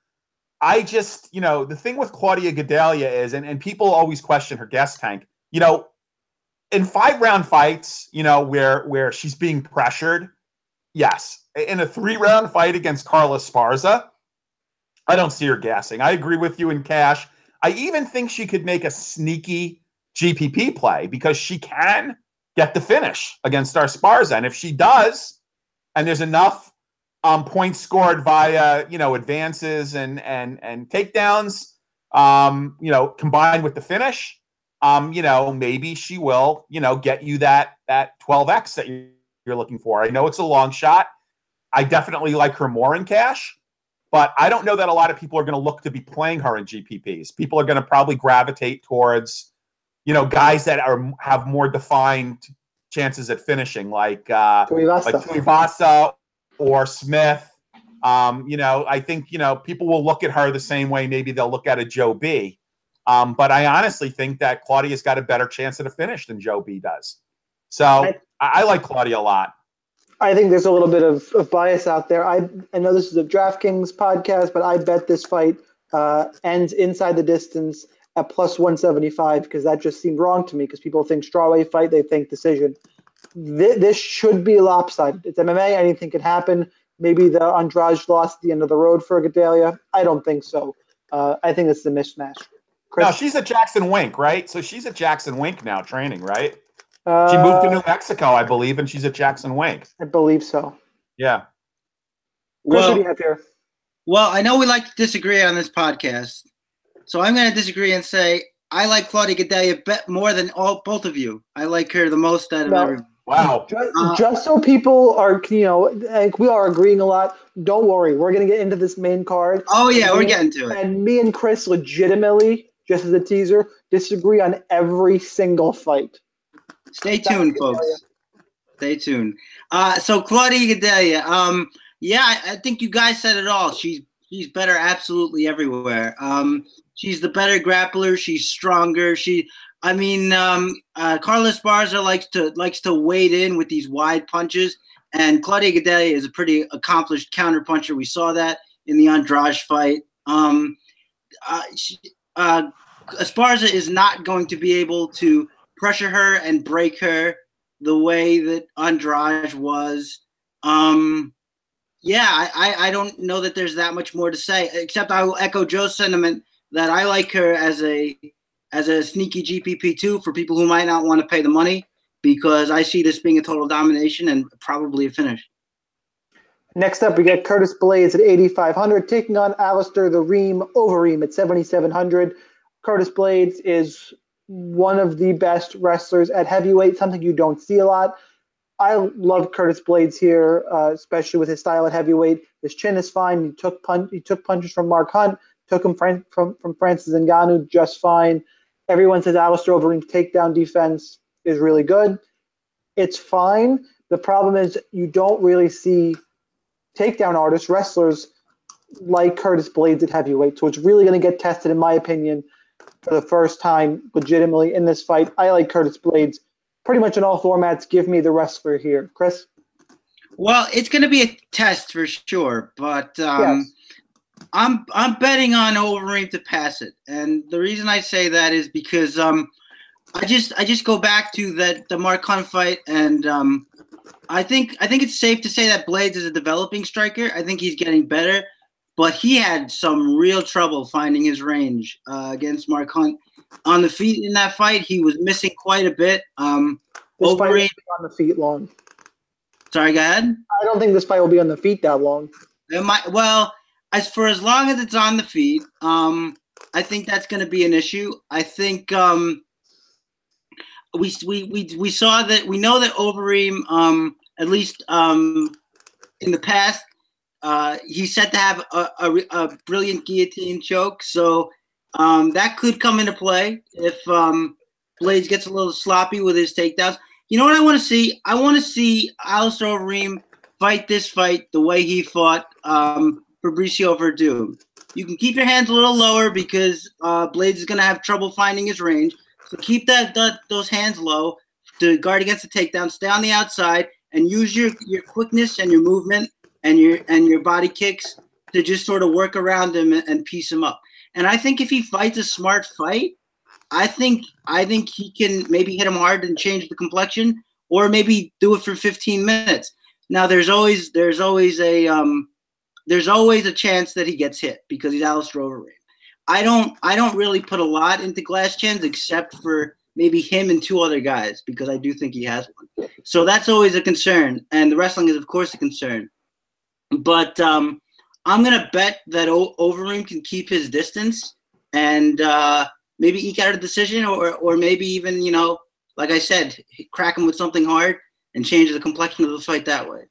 I just, you know, the thing with Claudia Gadelha is, and, and people always question her gas tank. You know, in five round fights, you know, where where she's being pressured, yes. In a three round fight against Carla Esparza, I don't see her gassing. I agree with you in cash. I even think she could make a sneaky GPP play because she can get the finish against Esparza. And if she does, and there's enough um, points scored via you know advances and and and takedowns, um, you know, combined with the finish, um, you know, maybe she will you know get you that that 12x that you're looking for. I know it's a long shot. I definitely like her more in cash. But I don't know that a lot of people are going to look to be playing her in GPPs. People are going to probably gravitate towards, you know, guys that are have more defined chances at finishing, like uh, Tuivasa. like Tuivasa or Smith. Um, you know, I think you know people will look at her the same way. Maybe they'll look at a Joe B. Um, but I honestly think that Claudia's got a better chance at a finish than Joe B does. So I, I like Claudia a lot. I think there's a little bit of, of bias out there. I I know this is a DraftKings podcast, but I bet this fight uh, ends inside the distance at plus 175 because that just seemed wrong to me because people think strawweight fight, they think decision. This, this should be lopsided. It's MMA. Anything can happen. Maybe the Andrade lost at the end of the road for Gadelha. I don't think so. Uh, I think it's a mismatch. Chris? No, she's at Jackson Wink, right? So she's at Jackson Wink now training, right? Uh, she moved to New Mexico, I believe, and she's at Jackson Wink. I believe so. Yeah. Well, what here? Well, I know we like to disagree on this podcast, so I'm going to disagree and say I like Claudia Gadelha bet more than all both of you. I like her the most out of no. everyone. Wow. Just, uh, just, so people are, you know, like we are agreeing a lot. Don't worry, we're gonna get into this main card. Oh yeah, we're getting to it. And me and Chris legitimately, just as a teaser, disagree on every single fight. Stay tuned, folks. Stay tuned. Uh, so Claudia Gadelha, um, yeah, I, I, think you guys said it all. She's she's better absolutely everywhere. Um, she's the better grappler. She's stronger. She, I mean, um, uh, Carla Esparza likes to likes to wade in with these wide punches, and Claudia Gadelha is a pretty accomplished counter puncher. We saw that in the Andrade fight. Um, uh, she, uh, Esparza is not going to be able to pressure her and break her the way that Andrade was. Um, yeah, I, I don't know that there's that much more to say, except I will echo Joe's sentiment that I like her as a as a sneaky GPP two for people who might not want to pay the money because I see this being a total domination and probably a finish. Next up, we got Curtis Blaydes at 8,500, taking on Alistair the Reem Overeem at 7,700. Curtis Blaydes is one of the best wrestlers at heavyweight, something you don't see a lot. I love Curtis Blaydes here, uh, especially with his style at heavyweight. His chin is fine. He took pun- he took punches from Mark Hunt, took him from from, from Francis Ngannou just fine. Everyone says Alistair Overeem's takedown defense is really good. It's fine. The problem is you don't really see takedown artists, wrestlers like Curtis Blaydes at heavyweight. So it's really going to get tested, in my opinion, for the first time legitimately in this fight. I like Curtis Blaydes pretty much in all formats. Give me the wrestler here. Chris? Well, it's going to be a test for sure, but um, yes. I'm I'm betting on Overeem to pass it, and the reason I say that is because um, I just I just go back to that the Marcon fight, and um, I think I think it's safe to say that Blaydes is a developing striker. I think he's getting better, but he had some real trouble finding his range uh, against Marcon on the feet in that fight. He was missing quite a bit. Um, this fight will be on the feet long. Sorry, go ahead. I don't think this fight will be on the feet that long. It might. Well, as for as long as it's on the feed, um, I think that's going to be an issue. I think um, we, we we we saw that we know that Overeem, um, at least um, in the past, uh, he's said to have a, a, a brilliant guillotine choke. So um, that could come into play if um, Blaydes gets a little sloppy with his takedowns. You know what I want to see? I want to see Alistair Overeem fight this fight the way he fought um, Fabricio Werdum. You can keep your hands a little lower because uh, Blaydes is going to have trouble finding his range. So keep that, that those hands low to guard against the takedown. Stay on the outside and use your, your quickness and your movement and your and your body kicks to just sort of work around him and, and piece him up. And I think if he fights a smart fight, I think I think he can maybe hit him hard and change the complexion, or maybe do it for 15 minutes. Now there's always there's always a um, there's always a chance that he gets hit because he's Alistair Overeem. I don't I don't really put a lot into glass chins except for maybe him and two other guys because I do think he has one. So that's always a concern, and the wrestling is of course a concern. But um, I'm gonna bet that o- Overeem can keep his distance and uh, maybe eke out a decision, or or maybe even you know, like I said, crack him with something hard and change the complexion of the fight that way.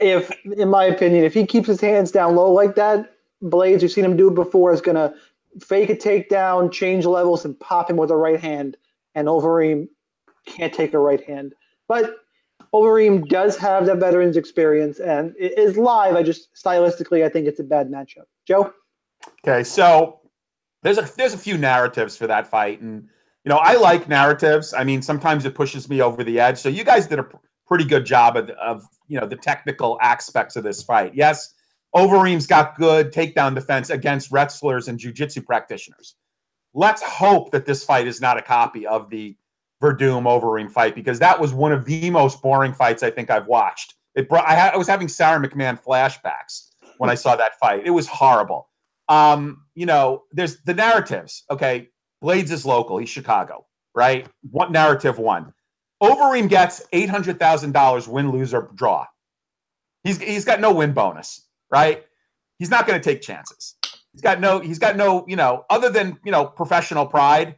If, in my opinion, if he keeps his hands down low like that, Blaydes, you've seen him do it before, is gonna fake a takedown, change levels, and pop him with a right hand. And Overeem can't take a right hand, but Overeem does have that veterans experience and it is live. I just stylistically, I think it's a bad matchup. Joe. Okay, so there's a there's a few narratives for that fight, and you know I like narratives. I mean, sometimes it pushes me over the edge. So you guys did a pr- pretty good job of, of you know the technical aspects of this fight. Yes, Overeem's got good takedown defense against wrestlers and jiu-jitsu practitioners. Let's hope that this fight is not a copy of the Werdum Overeem fight because that was one of the most boring fights I think I've watched. It brought I, had, I was having Sara McMann flashbacks when I saw that fight. It was horrible. Um, you know, there's the narratives. Okay, Blaydes is local. He's Chicago, right? What narrative one? Overeem gets eight hundred thousand dollars win, lose, or draw. He's he's got no win bonus, right? He's not going to take chances. He's got no he's got no you know other than you know professional pride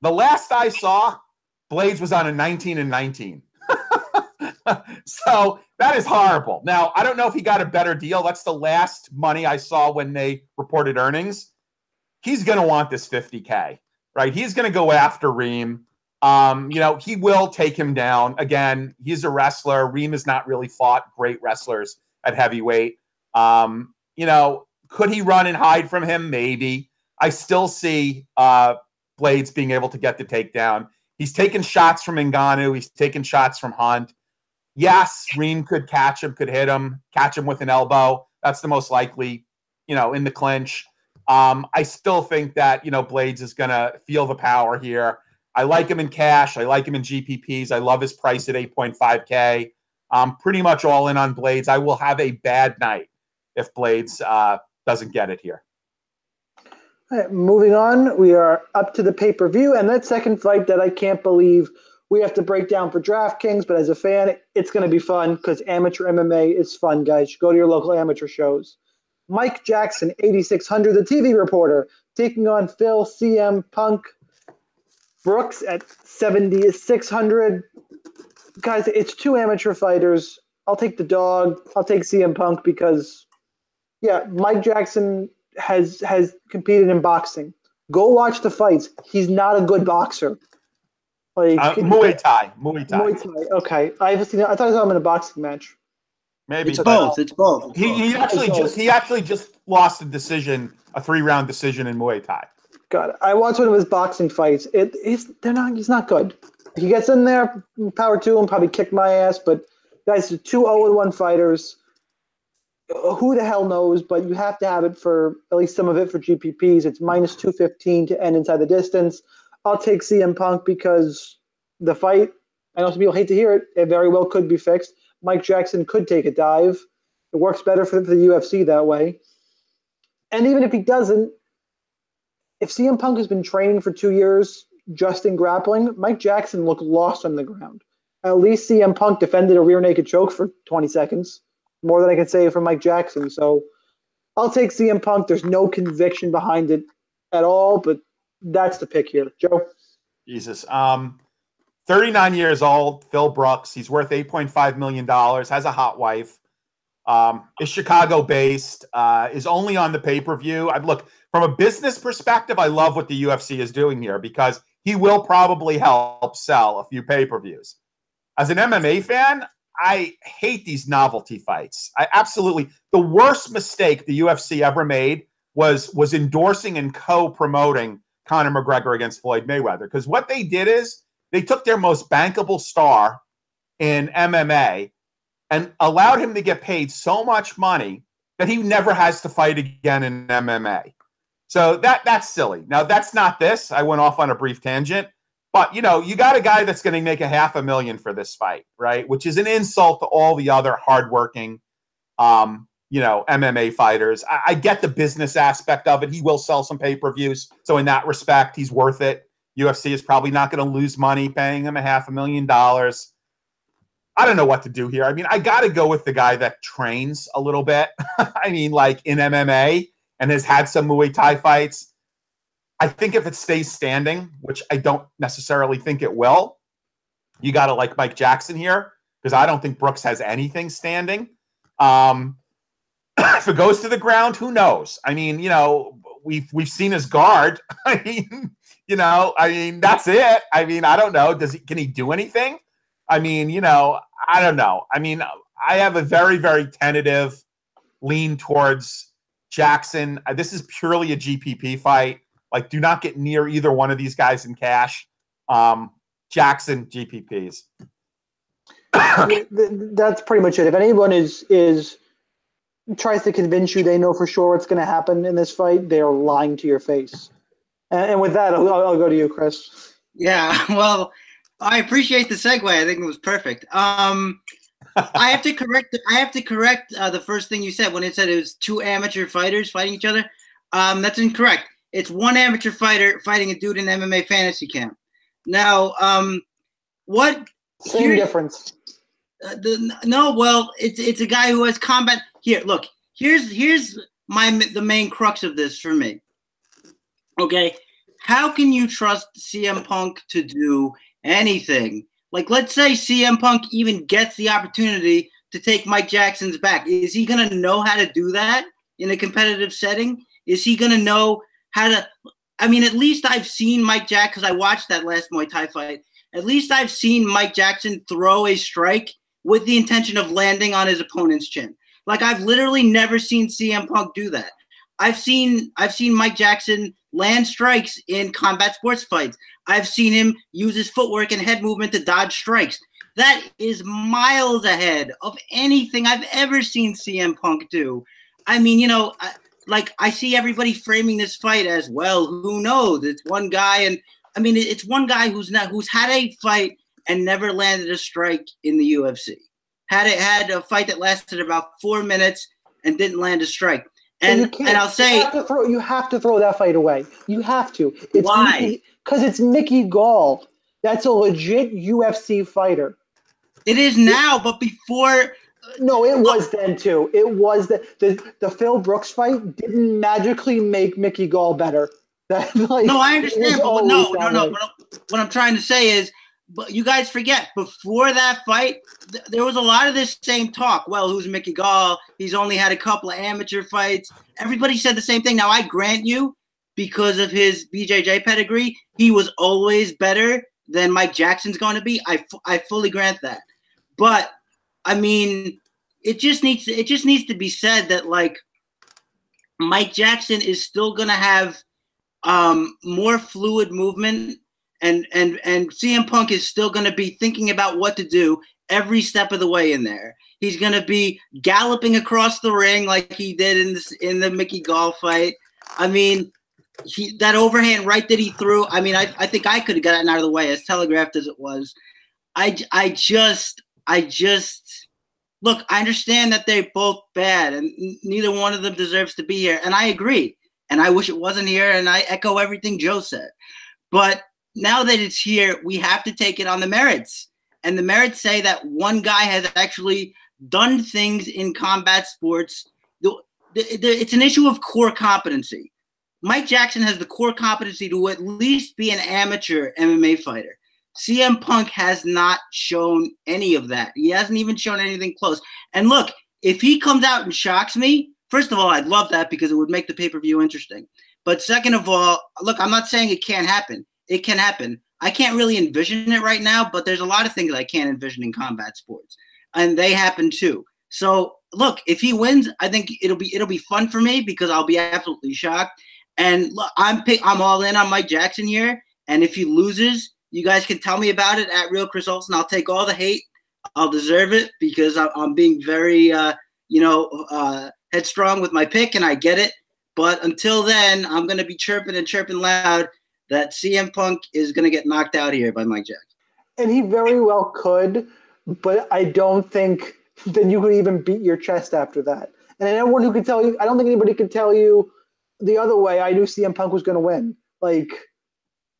the last I saw, Blaydes was on a 19 and 19. so that is horrible. Now, I don't know if he got a better deal. That's the last money I saw when they reported earnings. He's going to want this 50K, right? He's going to go after Reem. Um, you know, he will take him down. Again, he's a wrestler. Reem has not really fought great wrestlers at heavyweight. Um, you know, could he run and hide from him? Maybe. I still see uh, Blaydes being able to get the takedown. He's taken shots from Ngannou. He's taken shots from Hunt. Yes, Reem could catch him, could hit him, catch him with an elbow. That's the most likely, you know, in the clinch. Um, I still think that, you know, Blaydes is going to feel the power here. I like him in cash. I like him in GPPs. I love his price at 8.5K. I'm pretty much all in on Blaydes. I will have a bad night if Blaydes uh, doesn't get it here. All right, moving on, we are up to the pay per view, and that second fight that I can't believe we have to break down for DraftKings, but as a fan, it's going to be fun because amateur MMA is fun, guys. Go to your local amateur shows. Mike Jackson, 8600, the TV reporter, taking on Phil CM Punk. Brooks at 7600. Guys, it's two amateur fighters. I'll take the dog. I'll take CM Punk because, yeah, Mike Jackson has has competed in boxing. Go watch the fights. He's not a good boxer. Like uh, Muay Thai, Muay Thai. Muay Thai. Okay, I've seen. I thought I saw him in a boxing match. Maybe it's both. It's both. He, he actually just he actually just lost a decision, a three round decision in Muay Thai. God, I watched one of his boxing fights. It he's they're not he's not good. He gets in there, power to him, probably kick my ass. But guys, two 0 1 fighters. Uh, who the hell knows? But you have to have it for at least some of it for GPPs. It's minus two fifteen to end inside the distance. I'll take CM Punk because the fight. I know some people hate to hear it. It very well could be fixed. Mike Jackson could take a dive. It works better for the UFC that way. And even if he doesn't, if CM Punk has been training for two years just in grappling, Mike Jackson looked lost on the ground. At least CM Punk defended a rear naked choke for 20 seconds, more than I can say for Mike Jackson. So I'll take CM Punk. There's no conviction behind it at all, but that's the pick here. Joe? Jesus. Um, 39 years old, Phil Brooks. He's worth $8.5 million, has a hot wife, um, is Chicago based, uh, is only on the pay per view. I look from a business perspective, I love what the UFC is doing here because he will probably help sell a few pay per views. As an MMA fan, I hate these novelty fights. I absolutely the worst mistake the UFC ever made was was endorsing and co-promoting Conor McGregor against Floyd Mayweather because what they did is they took their most bankable star in MMA and allowed him to get paid so much money that he never has to fight again in MMA. So that that's silly. Now that's not this. I went off on a brief tangent, but you know, you got a guy that's going to make a half a million for this fight, right? Which is an insult to all the other hardworking, um, you know, MMA fighters. I, I get the business aspect of it. He will sell some pay per views, so in that respect, he's worth it. UFC is probably not going to lose money paying him a half a million dollars. I don't know what to do here. I mean, I got to go with the guy that trains a little bit. I mean, like in MMA and has had some Muay Thai fights. I think if it stays standing, which I don't necessarily think it will, you got to like Mike Jackson here because I don't think Brooks has anything standing. Um, if it goes to the ground, who knows? I mean, you know, we've we've seen his guard. I mean, you know, I mean, that's it. I mean, I don't know. Does he can he do anything? I mean, you know, I don't know. I mean, I have a very, very tentative lean towards Jackson. Uh, this is purely a GPP fight. Like, do not get near either one of these guys in cash. Um, Jackson GPPs. That's pretty much it. If anyone is is tries to convince you they know for sure what's going to happen in this fight, they are lying to your face. And, and with that, I'll, I'll, go to you, Chris. Yeah, well, I appreciate the segue. I think it was perfect. Um, I have to correct. I have to correct uh, the first thing you said when it said it was two amateur fighters fighting each other. Um, that's incorrect. It's one amateur fighter fighting a dude in MMA fantasy camp. Now, um, what? Same difference. Uh, the, no, well, it's it's a guy who has combat. Here, look. Here's here's my the main crux of this for me. Okay, how can you trust CM Punk to do anything? Like, let's say CM Punk even gets the opportunity to take Mike Jackson's back. Is he going to know how to do that in a competitive setting? Is he going to know how to? I mean, at least I've seen Mike Jack because I watched that last Muay Thai fight. At least I've seen Mike Jackson throw a strike with the intention of landing on his opponent's chin. Like I've literally never seen CM Punk do that. I've seen I've seen Mike Jackson land strikes in combat sports fights. I've seen him use his footwork and head movement to dodge strikes. That is miles ahead of anything I've ever seen CM Punk do. I mean, you know, like I see everybody framing this fight as well. Who knows? It's one guy, and I mean, it's one guy who's not who's had a fight and never landed a strike in the UFC. had it had a fight that lasted about four minutes and didn't land a strike. And and I'll say you have to throw, you have to throw that fight away. You have to. It's Why? Because it's Mickey Gall. That's a legit UFC fighter. it is now, but before uh, No, it uh, was then too. It was the the, the Phil Brooks fight didn't magically make Mickey Gall better. That, like, No, I understand, but no, no, no. What I'm, what I'm trying to say is, but you guys forget before that fight, th- there was a lot of this same talk. Well, who's Mickey Gall? He's only had a couple of amateur fights. Everybody said the same thing. Now, I grant you, because of his BJJ pedigree, he was always better than Mike Jackson's going to be. I, I fully grant that. But I mean, it just needs to, it just needs to be said that like Mike Jackson is still going to have um, more fluid movement, and and and CM Punk is still going to be thinking about what to do every step of the way in there. He's going to be galloping across the ring like he did in this in the Mickey Gall fight. I mean, he, that overhand right that he threw. I mean, I, I think I could have gotten out of the way as telegraphed as it was. I I just I just look. I understand that they're both bad, and neither one of them deserves to be here, and I agree and I wish it wasn't here. And I echo everything Joe said. But now that it's here, we have to take it on the merits. And the merits say that one guy has actually done things in combat sports. The, the, the, it's an issue of core competency. Mike Jackson has the core competency to at least be an amateur MMA fighter. CM Punk has not shown any of that. He hasn't even shown anything close. And look, if he comes out and shocks me, First of all, I'd love that because it would make the pay per view interesting. But second of all, look, I'm not saying it can't happen. It can happen. I can't really envision it right now, but there's a lot of things I can't envision in combat sports, and they happen too. So look, if he wins, I think it'll be it'll be fun for me because I'll be absolutely shocked. And look, I'm pick, I'm all in on Mike Jackson here. And if he loses, you guys can tell me about it at Real Chris Olsen. I'll take all the hate. I'll deserve it because I'm, being very, uh, you know, uh, headstrong with my pick, and I get it. But until then, I'm going to be chirping and chirping loud that CM Punk is going to get knocked out here by Mike Jackson. and he very well could, but I don't think then you could even beat your chest after that. And anyone who could tell you, I don't think anybody could tell you the other way. I knew CM Punk was going to win. Like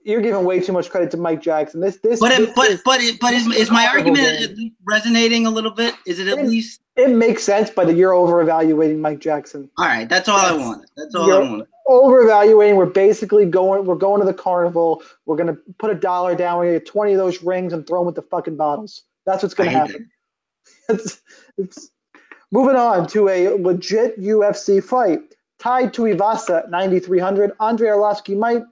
you're giving way too much credit to Mike Jackson. This, this, But this it, but but it, but is, is my argument at resonating a little bit? Is it at It- least it makes sense, but you're over evaluating Mike Jackson. all right? That's all I Yes. wanted. That's all I wanted. Over evaluating. We're basically going. We're going to the carnival. We're gonna put a dollar down. We're gonna get twenty of those rings and throw them with the fucking bottles. That's what's gonna I happen. It's, it's moving on to a legit UFC fight. Tuivasa 9,300. Andrei Arlovsky might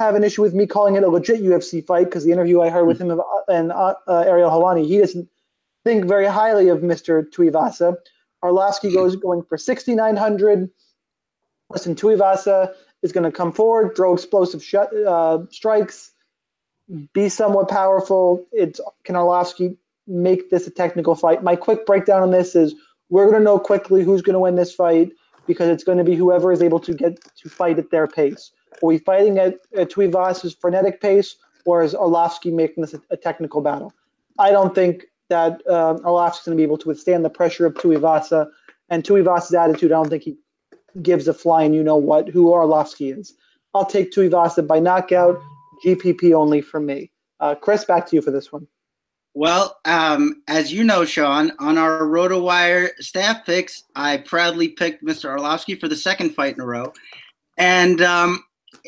have an issue with me calling it a legit UFC fight because the interview I heard with him of, and uh, uh, Ariel Helwani, he doesn't think very highly of Mr. Tuivasa. Arlovsky goes going for 6,900. Listen, Tuivasa is going to come forward, throw explosive sh- uh, strikes, be somewhat powerful. It's can Arlovsky make this a technical fight? My quick breakdown on this is we're going to know quickly who's going to win this fight because it's going to be whoever is able to get to fight at their pace. Are we fighting at, at Tuivasa's frenetic pace, or is Arlovsky making this a, a technical battle? I don't think that uh, Arlovsky's going to be able to withstand the pressure of Tuivasa and Tuivasa's attitude. I don't think he gives a flying you know what who Arlovsky is. I'll take Tuivasa by knockout, GPP only for me. Uh, Chris, back to you for this one. Well, um, as you know, Sean, on our RotoWire staff picks, I proudly picked Mr. Arlovsky for the second fight in a row, and um,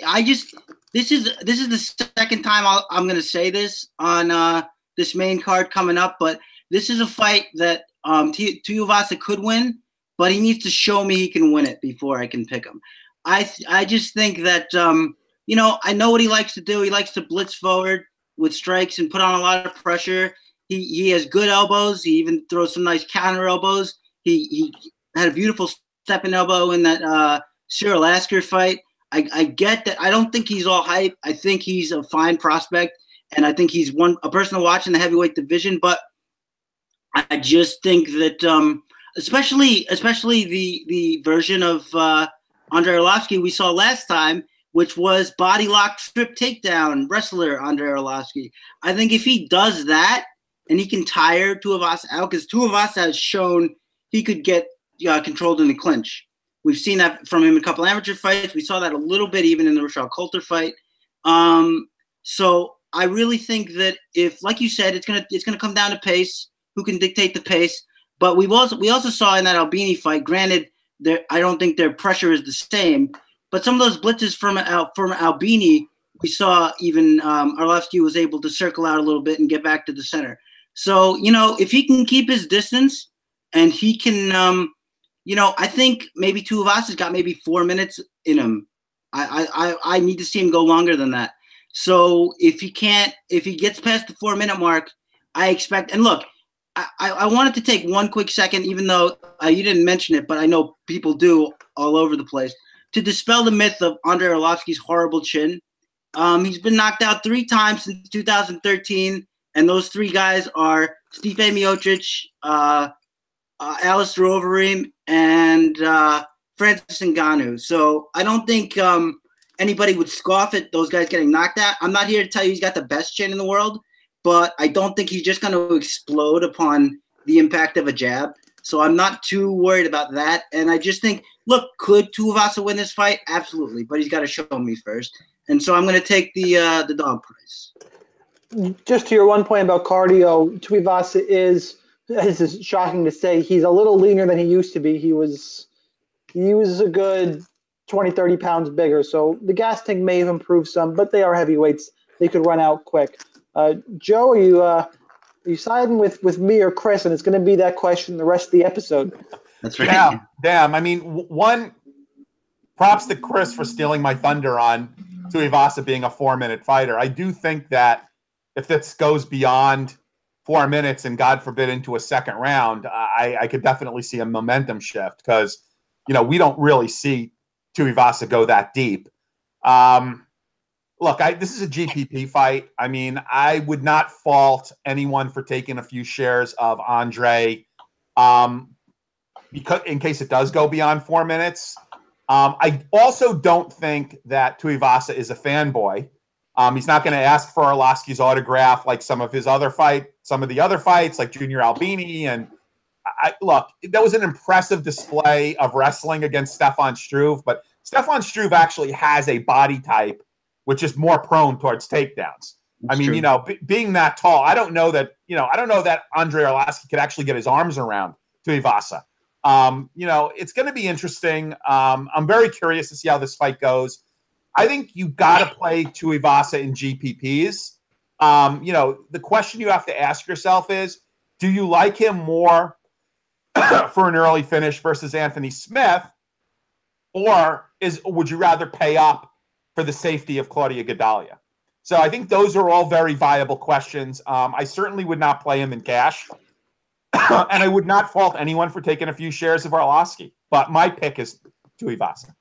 I just this is this is the second time I'll, I'm going to say this on uh, this main card coming up, but this is a fight that um, Tuivasa could win, but he needs to show me he can win it before I can pick him. I I just think that um, you know I know what he likes to do. He likes to blitz forward with strikes and put on a lot of pressure. He he has good elbows. He even throws some nice counter elbows. He he had a beautiful stepping elbow in that uh, Cyril Asker fight. I, I get that. I don't think he's all hype. I think he's a fine prospect, and I think he's one a person to watch in the heavyweight division. But I just think that, um, especially especially the the version of uh, Andrei Arlovsky we saw last time, which was body lock strip takedown wrestler Andrei Arlovsky. I think if he does that, and he can tire Tuivasa out because Tuivasa has shown he could get uh, controlled in the clinch. We've seen that from him in a couple amateur fights. We saw that a little bit even in the Rashad Coulter fight. Um, so I really think that if, like you said, it's gonna it's gonna come down to pace. Who can dictate the pace? But we've also we also saw in that Albini fight. Granted, there I don't think their pressure is the same, but some of those blitzes from Al, from Albini, we saw even um, Arlovsky was able to circle out a little bit and get back to the center. So you know, if he can keep his distance and he can, um, you know, I think maybe Tuivasa's got maybe four minutes in him. I, I I need to see him go longer than that. So if he can't, if he gets past the four minute mark, I expect. And look, I, I wanted to take one quick second, even though uh, you didn't mention it, but I know people do all over the place, to dispel the myth of Andrei Arlovsky's horrible chin. Um, he's been knocked out three times since 2013, and those three guys are Stipe Miocic, uh, uh, Alistair Overeem, and uh, Francis Ngannou. So I don't think um, anybody would scoff at those guys getting knocked out. I'm not here to tell you he's got the best chin in the world, but I don't think he's just going to explode upon the impact of a jab. So I'm not too worried about that. And I just think, look, could Tuivasa win this fight? Absolutely, but he's got to show me first. And so I'm going to take the uh, the dog price. Just to your one point about cardio, Tuivasa is this is shocking to say he's a little leaner than he used to be. He was he was a good 20, 30 pounds bigger. So the gas tank may have improved some, but they are heavyweights. They could run out quick. Uh, Joe, are you uh, are you siding with with me or Chris? And it's going to be that question the rest of the episode. That's right. Damn, damn. I mean, w- one props to Chris for stealing my thunder on Tuivasa being a four minute fighter. I do think that if this goes beyond four minutes and God forbid into a second round, I, I could definitely see a momentum shift because you know we don't really see Tuivasa go that deep. Um, look, I, this is a GPP fight. I mean, I would not fault anyone for taking a few shares of Andre, um, because in case it does go beyond four minutes. Um, I also don't think that Tuivasa is a fanboy. Um, he's not going to ask for Arlovsky's autograph like some of his other fight, some of the other fights, like Junior Albini. And I look, that was an impressive display of wrestling against Stefan Struve, but Stefan Struve actually has a body type which is more prone towards takedowns. That's I mean, true. you know, b- being that tall, I don't know that, you know, I don't know that Andre Arlovsky could actually get his arms around Tuivasa. Um, you know, it's going to be interesting. Um, I'm very curious to see how this fight goes. I think you got to play Tuivasa in GPPs. Um, you know, the question you have to ask yourself is, do you like him more for an early finish versus Anthony Smith, or is would you rather pay up for the safety of Claudia Gadelha? So I think those are all very viable questions. Um, I certainly would not play him in cash, and I would not fault anyone for taking a few shares of Arlovsky. But my pick is Tuivasa.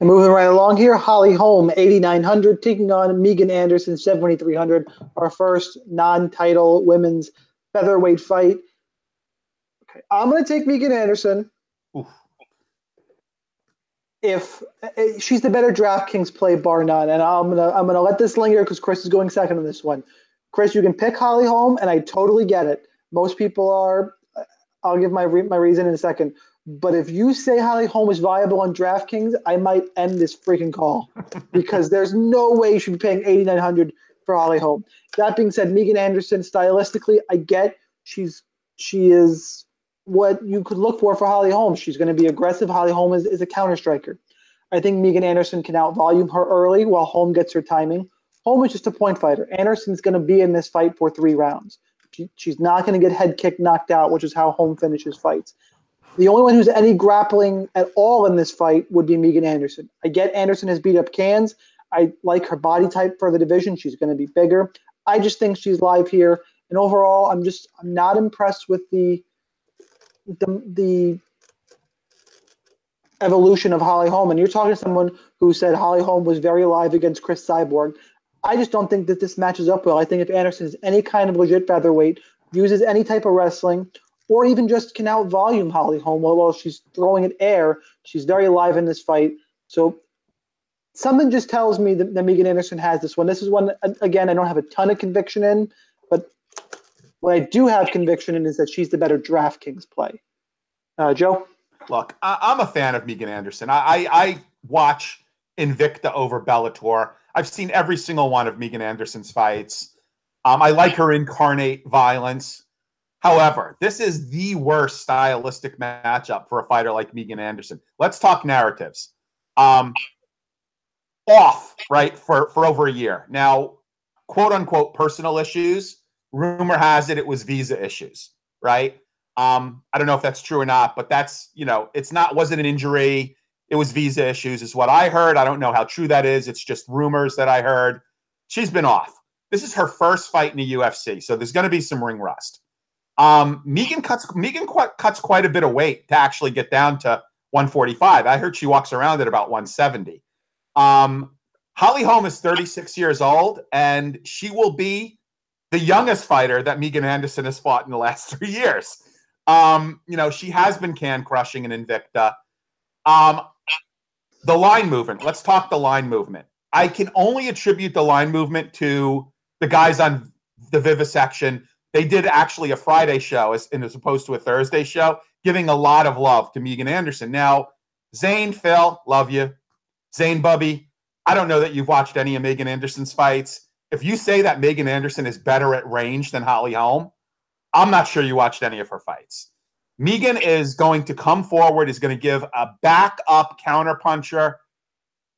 And moving right along here, Holly Holm, 8,900, taking on Megan Anderson, 7,300. Our first non-title women's featherweight fight. Okay, I'm going to take Megan Anderson. Oof if eh, she's the better DraftKings play, bar none, and I'm gonna I'm gonna let this linger because Chris is going second on this one. Chris, you can pick Holly Holm, and I totally get it. Most people are. I'll give my re- my reason in a second. But if you say Holly Holm is viable on DraftKings, I might end this freaking call because there's no way you should be paying 8,900 for Holly Holm. That being said, Megan Anderson, stylistically, I get she's she is what you could look for for Holly Holmes. She's going to be aggressive. Holly Holm is, is a counter striker. I think Megan Anderson can outvolume her early while Holm gets her timing. Holm is just a point fighter. Anderson's going to be in this fight for three rounds. She, she's not going to get head kicked, knocked out, which is how Holm finishes fights. The only one who's any grappling at all in this fight would be Megan Anderson. I get Anderson has beat up cans. I like her body type for the division. She's going to be bigger. I just think she's live here. And overall, I'm just I'm not impressed with the the the evolution of Holly Holm, and you're talking to someone who said Holly Holm was very alive against Cris Cyborg. I just don't think that this matches up well. I think if Anderson is any kind of legit featherweight, uses any type of wrestling, or even just can out volume Holly Holm while she's throwing it air, she's very alive in this fight. So something just tells me that, that Megan Anderson has this one. This is one again I don't have a ton of conviction in, but What I do have conviction in is that she's the better DraftKings play. Uh, Joe? Look, I, am a fan of Megan Anderson. I, I, I watch Invicta over Bellator. I've seen every single one of Megan Anderson's fights. Um, I like her incarnate violence. However, this is the worst stylistic matchup for a fighter like Megan Anderson. Let's talk narratives. Um, off, right, for, for over a year. Now, quote unquote, personal issues. Rumor has it it was visa issues, right? Um, I don't know if that's true or not, but that's, you know, it's not, wasn't an injury. It was visa issues, is what I heard. I don't know how true that is. It's just rumors that I heard. She's been off. This is her first fight in the UFC, so there's going to be some ring rust. Um, Megan cuts Megan qu- cuts quite a bit of weight to actually get down to 145. I heard she walks around at about 170. Um, Holly Holm is 36 years old, and she will be the youngest fighter that Megan Anderson has fought in the last three years. Um, you know, she has been can crushing in Invicta. Um, the line movement. Let's talk the line movement. I can only attribute the line movement to the guys on the Vivisection. They did actually a Friday show as, as opposed to a Thursday show, giving a lot of love to Megan Anderson. Now, Zane, Phil, love you. Zane Bubby, I don't know that you've watched any of Megan Anderson's fights. If you say that Megan Anderson is better at range than Holly Holm, I'm not sure you watched any of her fights. Megan is going to come forward, is going to give a backup counterpuncher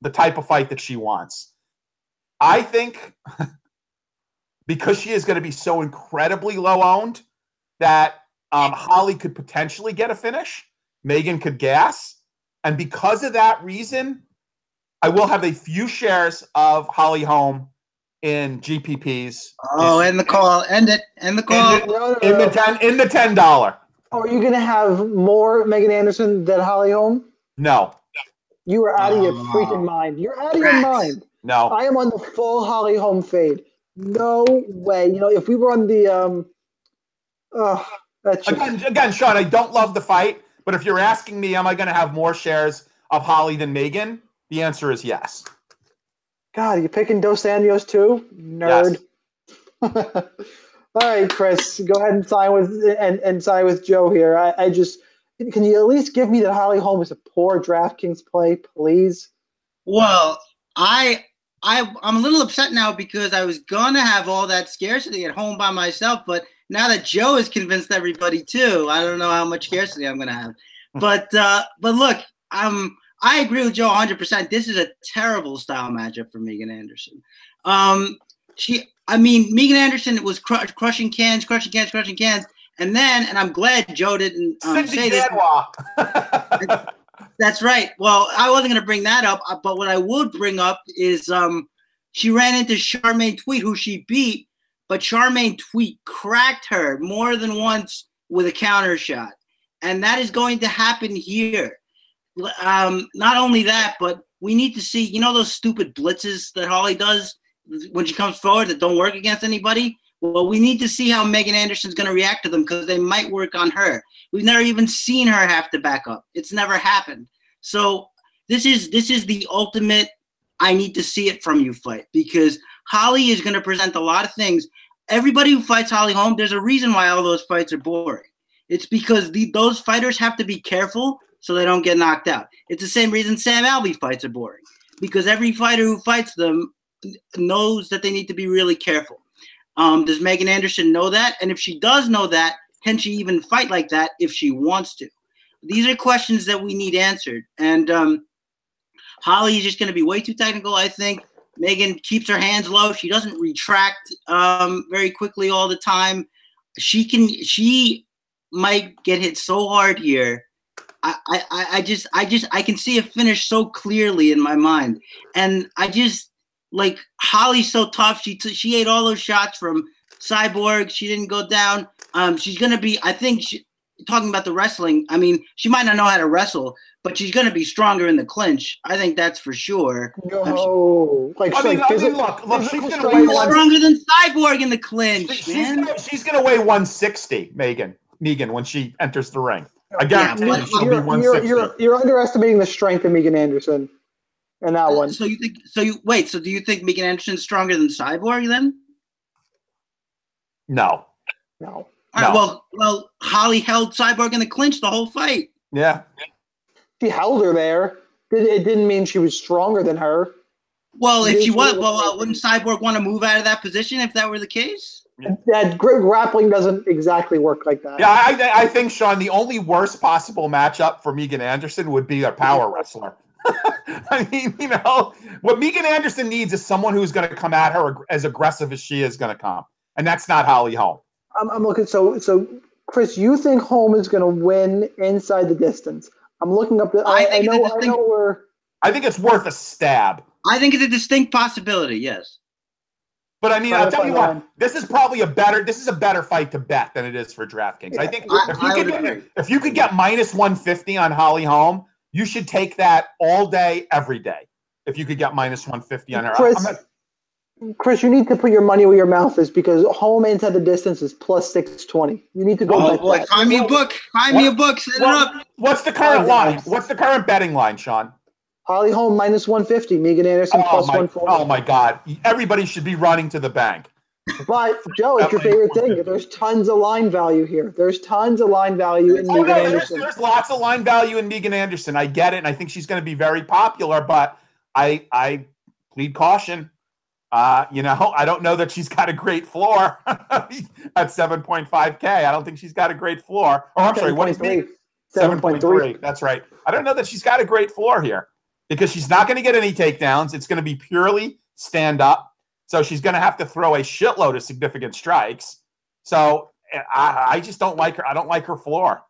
the type of fight that she wants. I think because she is going to be so incredibly low owned that um, Holly could potentially get a finish, Megan could gas. And because of that reason, I will have a few shares of Holly Holm in GPPs. Oh, end the call. End it. End the call. In the, in the ten in the ten dollar. Are you going to have more Megan Anderson than Holly Holm? No. You are out of your freaking mind. You're out of your mind. No. I am on the full Holly Holm fade. No way. You know, if we were on the um uh that's again, again, Sean, I don't love the fight, but if you're asking me, am I gonna have more shares of Holly than Megan? The answer is yes. God, you picking Dos Anjos too? Nerd. Yes. All right, Chris, go ahead and sign with and, and sign with Joe here. I, I just can you at least give me that Holly Holm is a poor DraftKings play, please? Well, I I I'm a little upset now because I was gonna have all that scarcity at home by myself, but now that Joe has convinced everybody too, I don't know how much scarcity I'm gonna have. But uh, but look, um, I agree with Joe 100. percent This is a terrible style matchup for Megan Anderson. Um, she I mean, Megan Anderson was cr- crushing cans, crushing cans, crushing cans, and then, and I'm glad Joe didn't um, say this. That's right. Well, I wasn't going to bring that up, uh, but what I would bring up is um, she ran into Charmaine Tweet, who she beat, but Charmaine Tweet cracked her more than once with a counter shot, and that is going to happen here. Um, not only that, but we need to see, you know, those stupid blitzes that Holly does when she comes forward that don't work against anybody. Well, we need to see how Megan Anderson's going to react to them because they might work on her. We've never even seen her have to back up. It's never happened. So this is this is the ultimate. I need to see it from you fight because Holly is going to present a lot of things. Everybody who fights Holly Holm, there's a reason why all those fights are boring. It's because the, those fighters have to be careful so they don't get knocked out. It's the same reason Sam Alvey fights are boring because every fighter who fights them knows that they need to be really careful. Um, does Megan Anderson know that? And if she does know that, can she even fight like that if she wants to? These are questions that we need answered. And um, Holly is just going to be way too technical, I think. Megan keeps her hands low. She doesn't retract um, very quickly all the time. She can. She might get hit so hard here. I, I, I just, I just, I can see a finish so clearly in my mind, and I just, like Holly's so tough. She t- she ate all those shots from Cyborg. She didn't go down. Um, she's gonna be. I think she, talking about the wrestling. I mean, she might not know how to wrestle, but she's gonna be stronger in the clinch. I think that's for sure. No, like, I mean, like I mean, look, look, she's gonna weigh one, stronger than Cyborg in the clinch. She's, gonna, she's gonna weigh 160, Megan. Megan when she enters the ring. I guarantee yeah, she'll you're, be 160. You're, you're, you're underestimating the strength of Megan Anderson in that one. So you think? So you wait. So do you think Megan Anderson's stronger than Cyborg then? No. No. All right, No. well, well, Holly held Cyborg in the clinch the whole fight. Yeah. She held her there. It, it didn't mean she was stronger than her. Well, if she was, well, well, uh, wouldn't Cyborg want to move out of that position if that were the case? That grappling doesn't exactly work like that. Yeah, I, I think Sean, the only worst possible matchup for Megan Anderson would be a power wrestler. I mean, you know, what Megan Anderson needs is someone who's going to come at her as aggressive as she is going to come, and that's not Holly Holm. I'm, I'm looking. So, so Chris, you think Holm is going to win inside the distance? I'm looking up. The, I I, I, think it's a know. I distinct- know where. I think it's worth a stab. I think it's a distinct possibility. Yes. But I mean, I'll tell you what, one. this is probably a better this is a better fight to bet than it is for DraftKings. I think I- if you I could would get agree. if you could get minus 150 on Holly Holm, you should take that all day, every day. If you could get minus 150 on her. Chris, I'm not- Chris, you need to put your money where your mouth is because Holm inside the distance is plus six twenty. You need to go Oh bet boy, that. find me a book. Find me a book. Set it up. what's the current Oh, line? What's the current betting line, Sean? Holly Holm minus one fifty. Megan Anderson Oh plus my, one forty. oh my God. Everybody should be running to the bank. But Joe, it's your favorite thing. There's tons of line value here. There's tons of line value in Oh, Megan no, there's, Anderson. there's lots of line value in Megan Anderson. I get it, and I think she's going to be very popular. But I I plead caution. Uh, you know, I don't know that she's got a great floor at 7.5k. I don't think she's got a great floor. Oh, I'm sorry, what is me? 7.3. 7.3. That's right. I don't know that she's got a great floor here because she's not going to get any takedowns. It's going to be purely stand up. So she's going to have to throw a shitload of significant strikes. So eh, I, I just don't like her. I don't like her floor.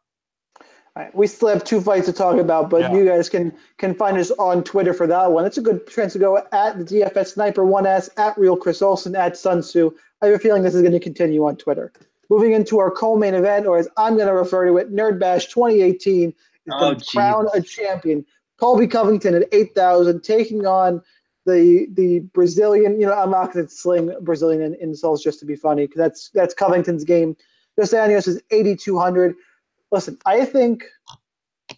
All right, we still have two fights to talk about, but Yeah. you guys can can find us on Twitter for that one. It's a good chance to go at the DFS Sniper One S at Real Chris Olson at Sun Tzu. I have a feeling this is going to continue on Twitter. Moving into our co-main event, or as I'm going to refer to it, Nerd Bash 2018 is Oh, going to crown a champion. Colby Covington at 8,000, taking on the the Brazilian. You know, I'm not going to sling Brazilian in- insults just to be funny because that's that's Covington's game. Dos Anjos is 8,200. Listen, I think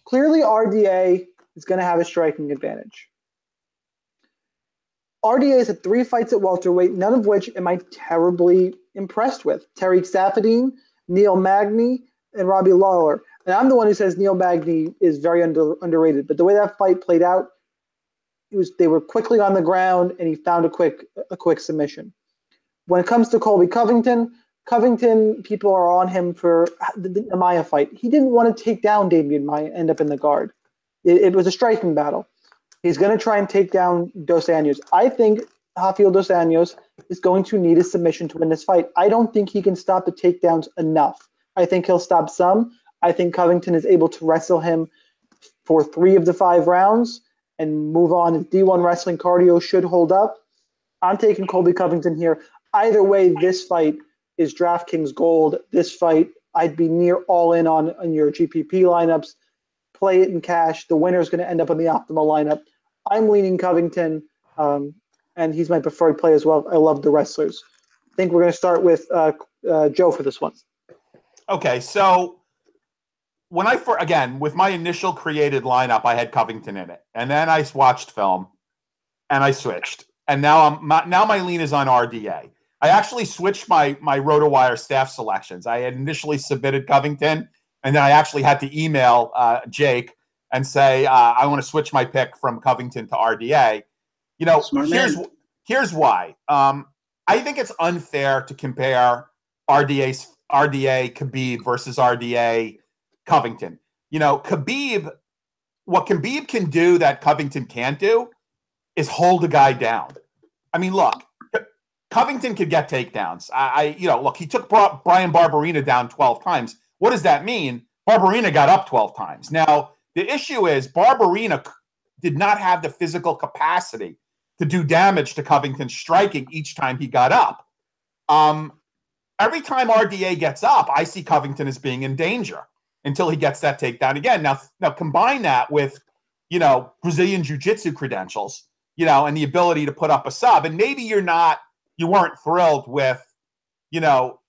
clearly RDA is going to have a striking advantage. RDA has had three fights at welterweight, none of which am I terribly impressed with. Tarec Saffiedine, Neil Magny, and Robbie Lawler. And I'm the one who says Neil Magny is very under, underrated. But the way that fight played out, it was they were quickly on the ground, and he found a quick a quick submission. When it comes to Colby Covington, Covington, people are on him for the, the Maia fight. He didn't want to take down Demian Maia, end up in the guard. It, it was a striking battle. He's going to try and take down Dos Anjos. I think Rafael Dos Anjos is going to need a submission to win this fight. I don't think he can stop the takedowns enough. I think he'll stop some. I think Covington is able to wrestle him for three of the five rounds and move on. His D1 wrestling cardio should hold up. I'm taking Colby Covington here. Either way, this fight is DraftKings gold. This fight, I'd be near all in on on your GPP lineups. Play it in cash. The winner is going to end up in the optimal lineup. I'm leaning Covington, um, and he's my preferred play as well. I love the wrestlers. I think we're going to start with uh, uh, Joe for this one. Okay, so when I for again with my initial created lineup, I had Covington in it, and then I watched film, and I switched, and now I'm my, now my lean is on RDA. I actually switched my my RotoWire staff selections. I had initially submitted Covington, and then I actually had to email uh, Jake and say uh, I want to switch my pick from Covington to RDA. You know, Smart here's man. here's why. Um, I think it's unfair to compare RDA's RDA Khabib versus RDA Covington. You know, Khabib, what Khabib can do that Covington can't do is hold a guy down. I mean, look, Covington could get takedowns. I, I you know, look, he took Bryan Barberena down 12 times. What does that mean? Barberena got up 12 times. Now, the issue is Barberena did not have the physical capacity to do damage to Covington striking each time he got up. Um, every time RDA gets up, I see Covington as being in danger until he gets that takedown again. Now, now combine that with, you know, Brazilian jiu-jitsu credentials, you know, and the ability to put up a sub. And maybe you're not, you weren't thrilled with, you know,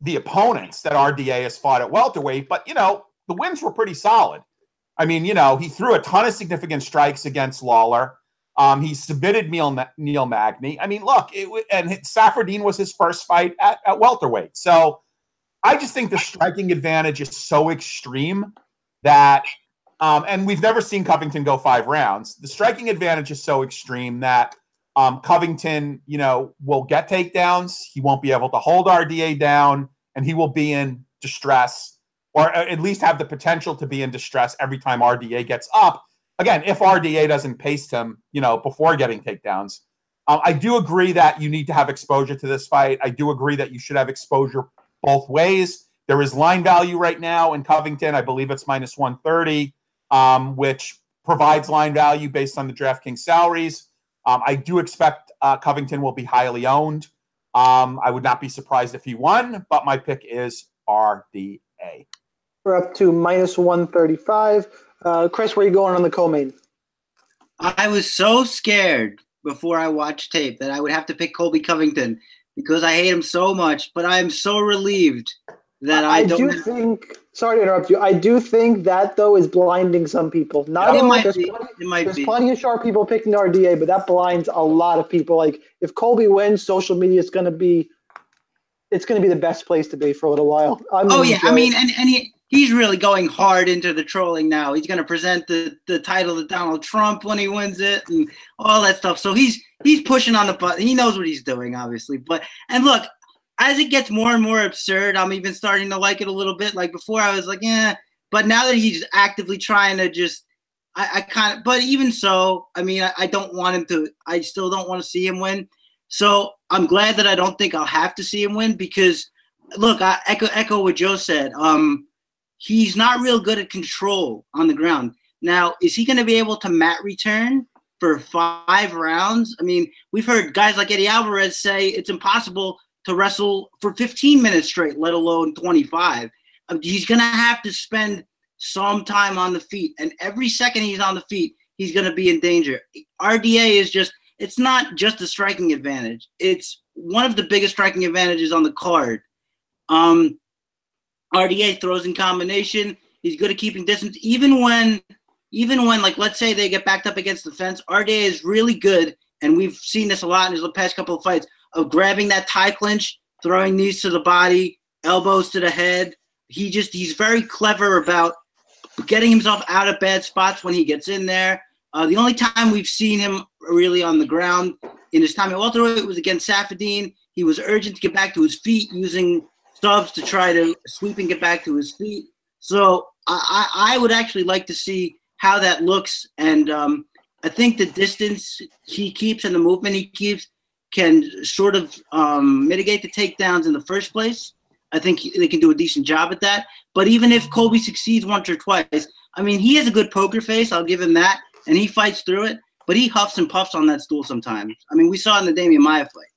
the opponents that RDA has fought at welterweight, but you know, the wins were pretty solid. I mean, you know, he threw a ton of significant strikes against Lawler. Um, he submitted Neil, Neil Magny. I mean, look, it, and Saffiedine was his first fight at, at welterweight. So I just think the striking advantage is so extreme that, um, and we've never seen Covington go five rounds. The striking advantage is so extreme that um, Covington, you know, will get takedowns. He won't be able to hold RDA down, and he will be in distress, or at least have the potential to be in distress every time RDA gets up. Again, if RDA doesn't pace him, you know, before getting takedowns. Um, I do agree that you need to have exposure to this fight. I do agree that you should have exposure both ways. There is line value right now in Covington. I believe it's minus 130, um, which provides line value based on the DraftKings salaries. Um, I do expect uh, Covington will be highly owned. Um, I would not be surprised if he won, but my pick is RDA. We're up to minus 135. Uh, Chris, where are you going on the co-main? I was so scared before I watched tape that I would have to pick Colby Covington because I hate him so much, but I am so relieved that I, I don't. do think. Sorry to interrupt you. I do think that though is blinding some people. Not it all. might There's, be. plenty, It might there's be. plenty of sharp people picking RDA, but that blinds a lot of people. Like if Colby wins, social media is going to be. It's going to be the best place to be for a little while. I'm Oh yeah, I mean, and, and he he's really going hard into the trolling now. He's going to present the the title to Donald Trump when he wins it, and all that stuff. So he's he's pushing on the button. He knows what he's doing, obviously. But and look, as it gets more and more absurd, I'm even starting to like it a little bit. Like before, I was like, yeah, but now that he's actively trying to just. I, I kind of, but even so, I mean, I, I don't want him to. I still don't want to see him win. So I'm glad that I don't think I'll have to see him win because, look, I echo echo what Joe said. Um, he's not real good at control on the ground. Now, is he going to be able to mat return for five rounds? I mean, we've heard guys like Eddie Alvarez say it's impossible to wrestle for 15 minutes straight, let alone 25. Um, he's going to have to spend some time on the feet, and every second he's on the feet, he's going to be in danger. RDA is just, it's not just a striking advantage, it's one of the biggest striking advantages on the card. Um, RDA throws in combination. He's good at keeping distance, even when, even when, like, let's say they get backed up against the fence. RDA is really good, and we've seen this a lot in his past couple of fights of grabbing that tie clinch, throwing knees to the body, elbows to the head. He just he's very clever about getting himself out of bad spots when he gets in there. Uh, the only time we've seen him really on the ground in his time at welterweight was against Saffiedine. He was urgent to get back to his feet using subs to try to sweep and get back to his feet. So I, I, would actually like to see how that looks. And um, I think the distance he keeps and the movement he keeps can sort of um, mitigate the takedowns in the first place. I think they can do a decent job at that. But even if Colby succeeds once or twice, I mean, he has a good poker face. I'll give him that, and he fights through it. But he huffs and puffs on that stool sometimes. I mean, we saw in the Demian Maia fight.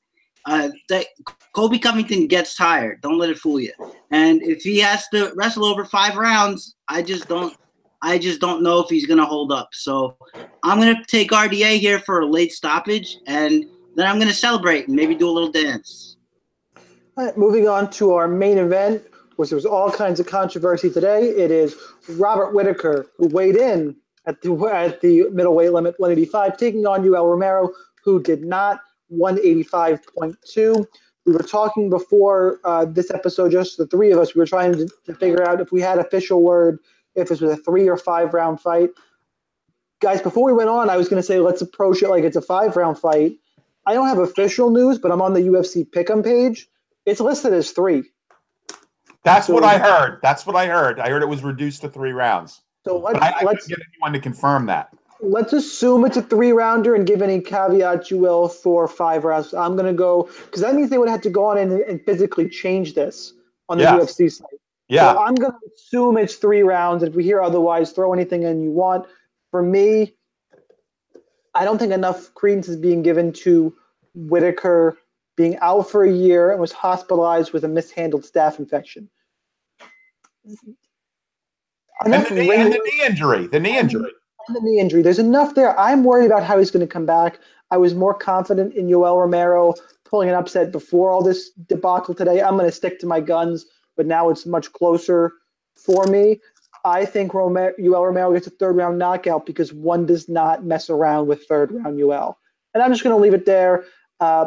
Uh, that Colby Covington gets tired. Don't let it fool you. And if he has to wrestle over five rounds, I just don't. I just don't know if he's to hold up. So I'm to take RDA here for a late stoppage, and then I'm to celebrate and maybe do a little dance. All right, moving on to our main event, which there was all kinds of controversy today. It is Robert Whittaker, who weighed in at the at the middleweight limit, 185, taking on Yoel Romero, who did not, 185.2. We were talking before uh, this episode, just the three of us. We were trying to, to figure out if we had official word, if this was a three or five round fight. Guys, before we went on, I was going to say let's approach it like it's a five round fight. I don't have official news, but I'm on the UFC Pick'em page. It's listed as three. That's what I heard. That's what I heard. I heard it was reduced to three rounds. So let's But I, I let's get anyone to confirm that. Let's assume it's a three rounder and give any caveats you will for five rounds. I'm gonna go because that means they would have to go on and, and physically change this on the Yeah. UFC site. Yeah. So I'm gonna assume it's three rounds. If we hear otherwise, throw anything in you want. For me, I don't think enough credence is being given to Whittaker being out for a year and was hospitalized with a mishandled staph infection. and, Enough the knee, and the knee injury. The knee injury. The knee injury. There's enough there. I'm worried about how he's going to come back. I was more confident in Yoel Romero pulling an upset before all this debacle today. I'm going to stick to my guns, but now it's much closer for me. I think Romero, Yoel Romero gets a third round knockout because one does not mess around with third round Yoel. And I'm just going to leave it there. Uh,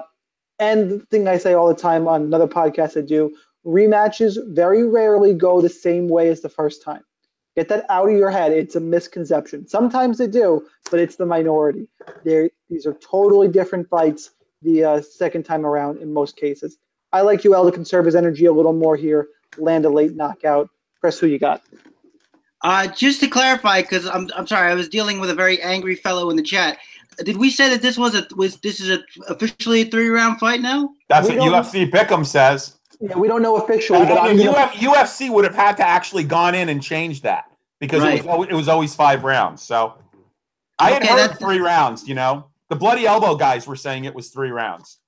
and the thing I say all the time on another podcast I do rematches very rarely go the same way as the first time. Get that out of your head. It's a misconception. Sometimes they do, but it's the minority. They're, these are totally different fights the uh, second time around in most cases. I like Yoel to conserve his energy a little more here, land a late knockout. Chris, who you got? Uh, just to clarify, because I'm, I'm sorry, I was dealing with a very angry fellow in the chat. Did we say that this was a was this is a officially a three round fight now? That's We what don't- UFC Pick'em says. Yeah, we don't know officially, but I'm and gonna, Uf- UFC would have had to actually gone in and change that because it, was, al- it was always five rounds. So I had heard that's- three rounds. You know, the bloody elbow guys were saying it was three rounds.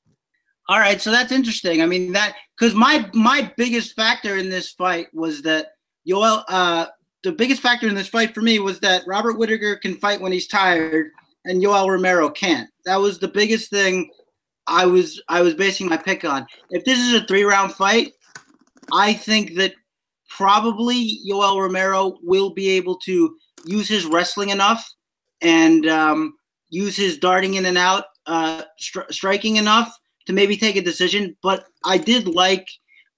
All right, so that's interesting. I mean that because my my biggest factor in this fight was that Yoel. Uh, the biggest factor in this fight for me was that Robert Whittaker can fight when he's tired, and Yoel Romero can't. That was the biggest thing. I was I was basing my pick on. If this is a three round fight, I think that probably Yoel Romero will be able to use his wrestling enough and um, use his darting in and out, uh, stri- striking enough to maybe take a decision. But I did like,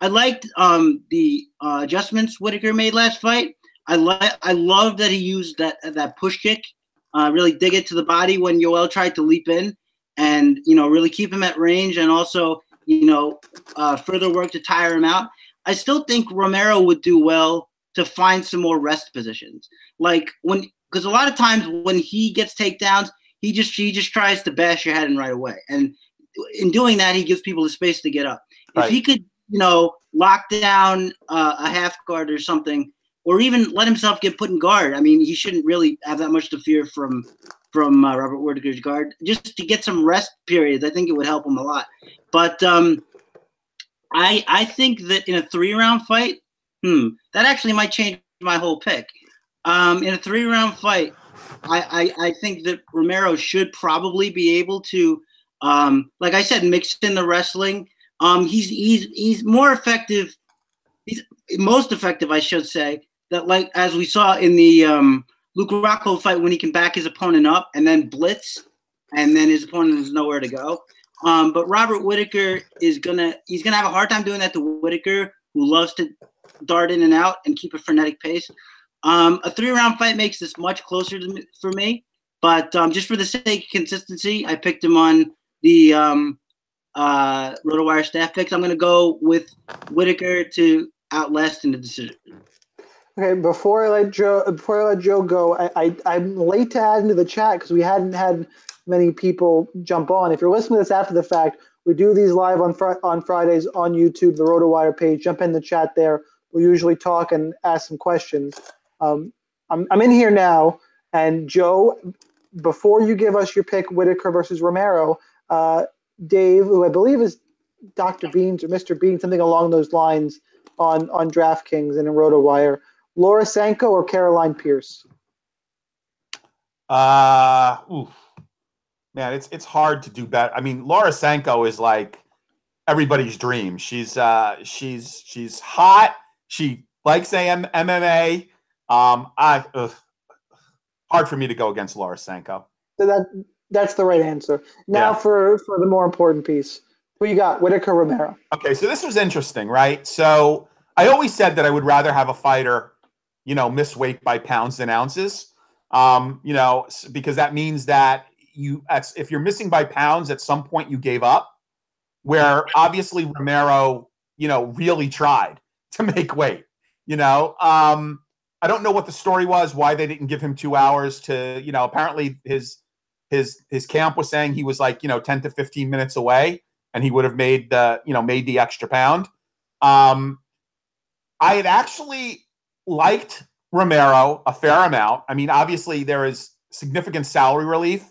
I liked um, the uh, adjustments Whittaker made last fight. I like, I love that he used that that push kick, uh, really dig it to the body when Yoel tried to leap in, and you know really keep him at range, and also you know uh, further work to tire him out. I still think Romero would do well to find some more rest positions, like when because a lot of times when he gets takedowns, he just he just tries to bash your head in right away, and in doing that, he gives people the space to get up. Right. If he could, you know, lock down uh, a half guard or something, or even let himself get put in guard. I mean, he shouldn't really have that much to fear from from uh, Robert Whittaker's guard. Just to get some rest periods, I think it would help him a lot. But um, I I think that in a three round fight, hmm, that actually might change my whole pick. Um, in a three round fight, I, I I think that Romero should probably be able to, um, like I said, mix in the wrestling. Um, he's he's he's more effective. He's most effective, I should say. That like as we saw in the um, Luke Rockhold fight when he can back his opponent up and then blitz, and then his opponent is nowhere to go. Um, but Robert Whittaker is gonna he's gonna have a hard time doing that to Whittaker, who loves to dart in and out and keep a frenetic pace. Um, a three round fight makes this much closer to for me, but um, just for the sake of consistency, I picked him on the um, uh, RotoWire staff picks. I'm gonna go with Whittaker to outlast in the decision. Okay, before I let Joe before I let Joe go, I, I I'm late to add into the chat because we hadn't had many people jump on. If you're listening to this after the fact, we do these live on fr- on Fridays on YouTube, the RotoWire page. Jump in the chat there. We'll usually talk and ask some questions. Um, I'm I'm in here now, and Joe, before you give us your pick, Whittaker versus Romero, uh, Dave, who I believe is Dr. Beans or Mr. Bean, something along those lines on on DraftKings and in RotoWire. Laura Sanko or Caroline Pearce? Uh, oof. man, it's it's hard to do better. I mean, Laura Sanko is like everybody's dream. She's uh, she's she's hot. She likes AM, MMA. Um, I ugh, hard for me to go against Laura Sanko. So that that's the right answer. Now Yeah. for for the more important piece. Who you got? Whittaker Romero. Okay, so this was interesting, right? So I always said that I would rather have a fighter, you know, miss weight by pounds and ounces. Um, you know, because that means that you, if you're missing by pounds, at some point you gave up. Where obviously Romero, you know, really tried to make weight. You know, um, I don't know what the story was, why they didn't give him two hours to, you know, apparently his his his camp was saying he was like, you know, 10 to 15 minutes away and he would have made the, you know, made the extra pound. Um, I had actually liked Romero a fair amount. I mean, obviously there is significant salary relief.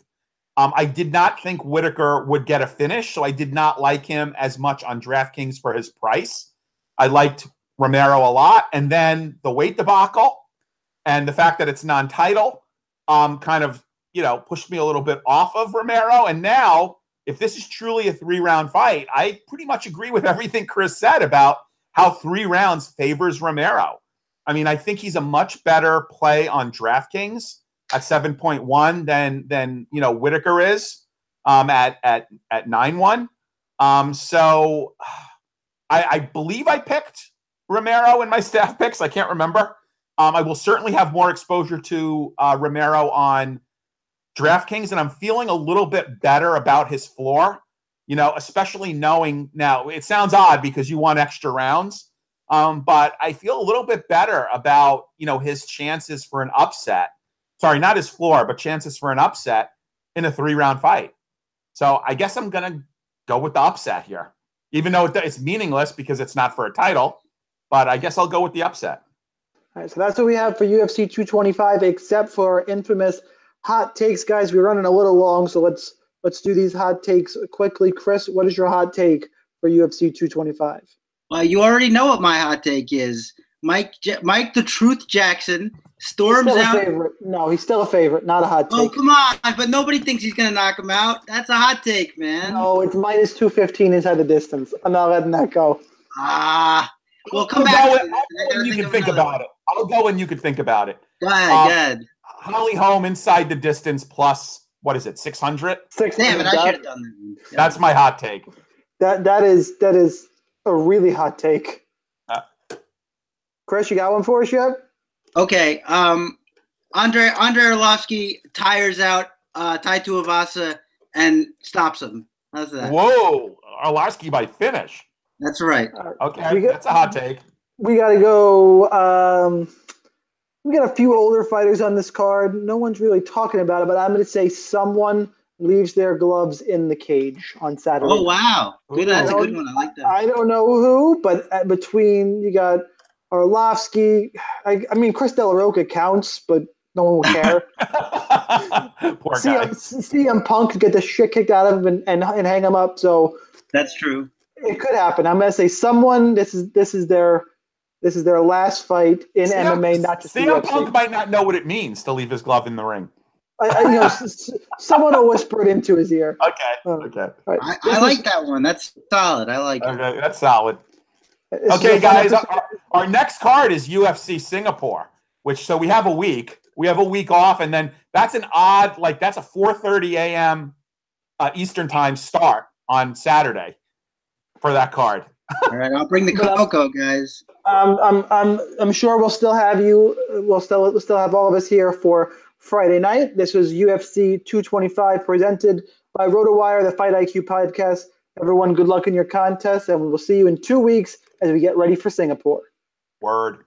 Um, I did not think Whittaker would get a finish, so I did not like him as much on DraftKings for his price. I liked Romero a lot, and then the weight debacle and the fact that it's non-title um, kind of you know pushed me a little bit off of Romero. And now, if this is truly a three-round fight, I pretty much agree with everything Chris said about how three rounds favors Romero. I mean, I think he's a much better play on DraftKings at 7.1 than than you know Whittaker is um, at at at 9-1. Um, so I, I believe I picked Romero in my staff picks. I can't remember. Um, I will certainly have more exposure to uh, Romero on DraftKings, and I'm feeling a little bit better about his floor. You know, especially knowing now it sounds odd because you want extra rounds, um, but I feel a little bit better about you know his chances for an upset. Sorry, not his floor, but chances for an upset in a three round fight. So I guess I'm gonna go with the upset here, even though it's meaningless because it's not for a title. But I guess I'll go with the upset. All right, so that's what we have for UFC 225, except for our infamous hot takes, guys. We're running a little long, so let's let's do these hot takes quickly. Chris, what is your hot take for UFC 225? Well, you already know what my hot take is. Mike, J- Mike, the Truth Jackson storms Still a out. favorite. No, he's still a favorite, not a hot take. Oh, come on! But nobody thinks he's gonna knock him out. That's a hot take, man. no, it's minus 215 inside the distance. I'm not letting that go. Ah, well, come I'll back. go to. I'll go gotta when you can think another about it. I'll go when you can think about it. one. Go ahead, Um, go ahead. Holly Holm inside the distance plus what is it, six hundred? Six. Damn it! I should have done that. That's my hot take. That that is that is a really hot take. Uh. Chris, you got one for us yet? Okay. Um, Andre Andre Arlovsky tires out uh, Tai Tuivasa and stops him. How's that? Whoa, Arlovsky by finish. That's right. Okay, got- that's a hot take. We got to go. Um, we got a few older fighters on this card. No one's really talking about it, but I'm going to say someone leaves their gloves in the cage on Saturday. Oh wow, good. That's a good one. I like that. I don't know who, but uh, between you got Arlovsky. I, I mean, Chris De La Rocha counts, but no one will care. Poor guy. CM, CM Punk get the shit kicked out of him and, and, and hang him up. So That's true. it could happen. I'm gonna say someone. This is this is their this is their last fight in CM MMA, not just CM UFC. Punk might not know what it means to leave his glove in the ring. I, I, you know, s- s- someone will whisper it into his ear. Okay, Oh. okay, All right. I, This I is- like that one. That's solid. I like it. That's solid. this is Okay, guys, our, our next card is UFC Singapore, which so we have a week. We have a week off, and then that's an odd, like that's a 4:30 a.m. Uh, Eastern time start on Saturday for that card. All right, I'll bring the cocoa, guys. Um, I'm, I'm, I'm sure we'll still have you. We'll still, we'll still have all of us here for Friday night. This was UFC 225 presented by RotoWire, the Fight IQ podcast. Everyone, good luck in your contest, and we'll see you in two weeks as we get ready for Singapore. Word.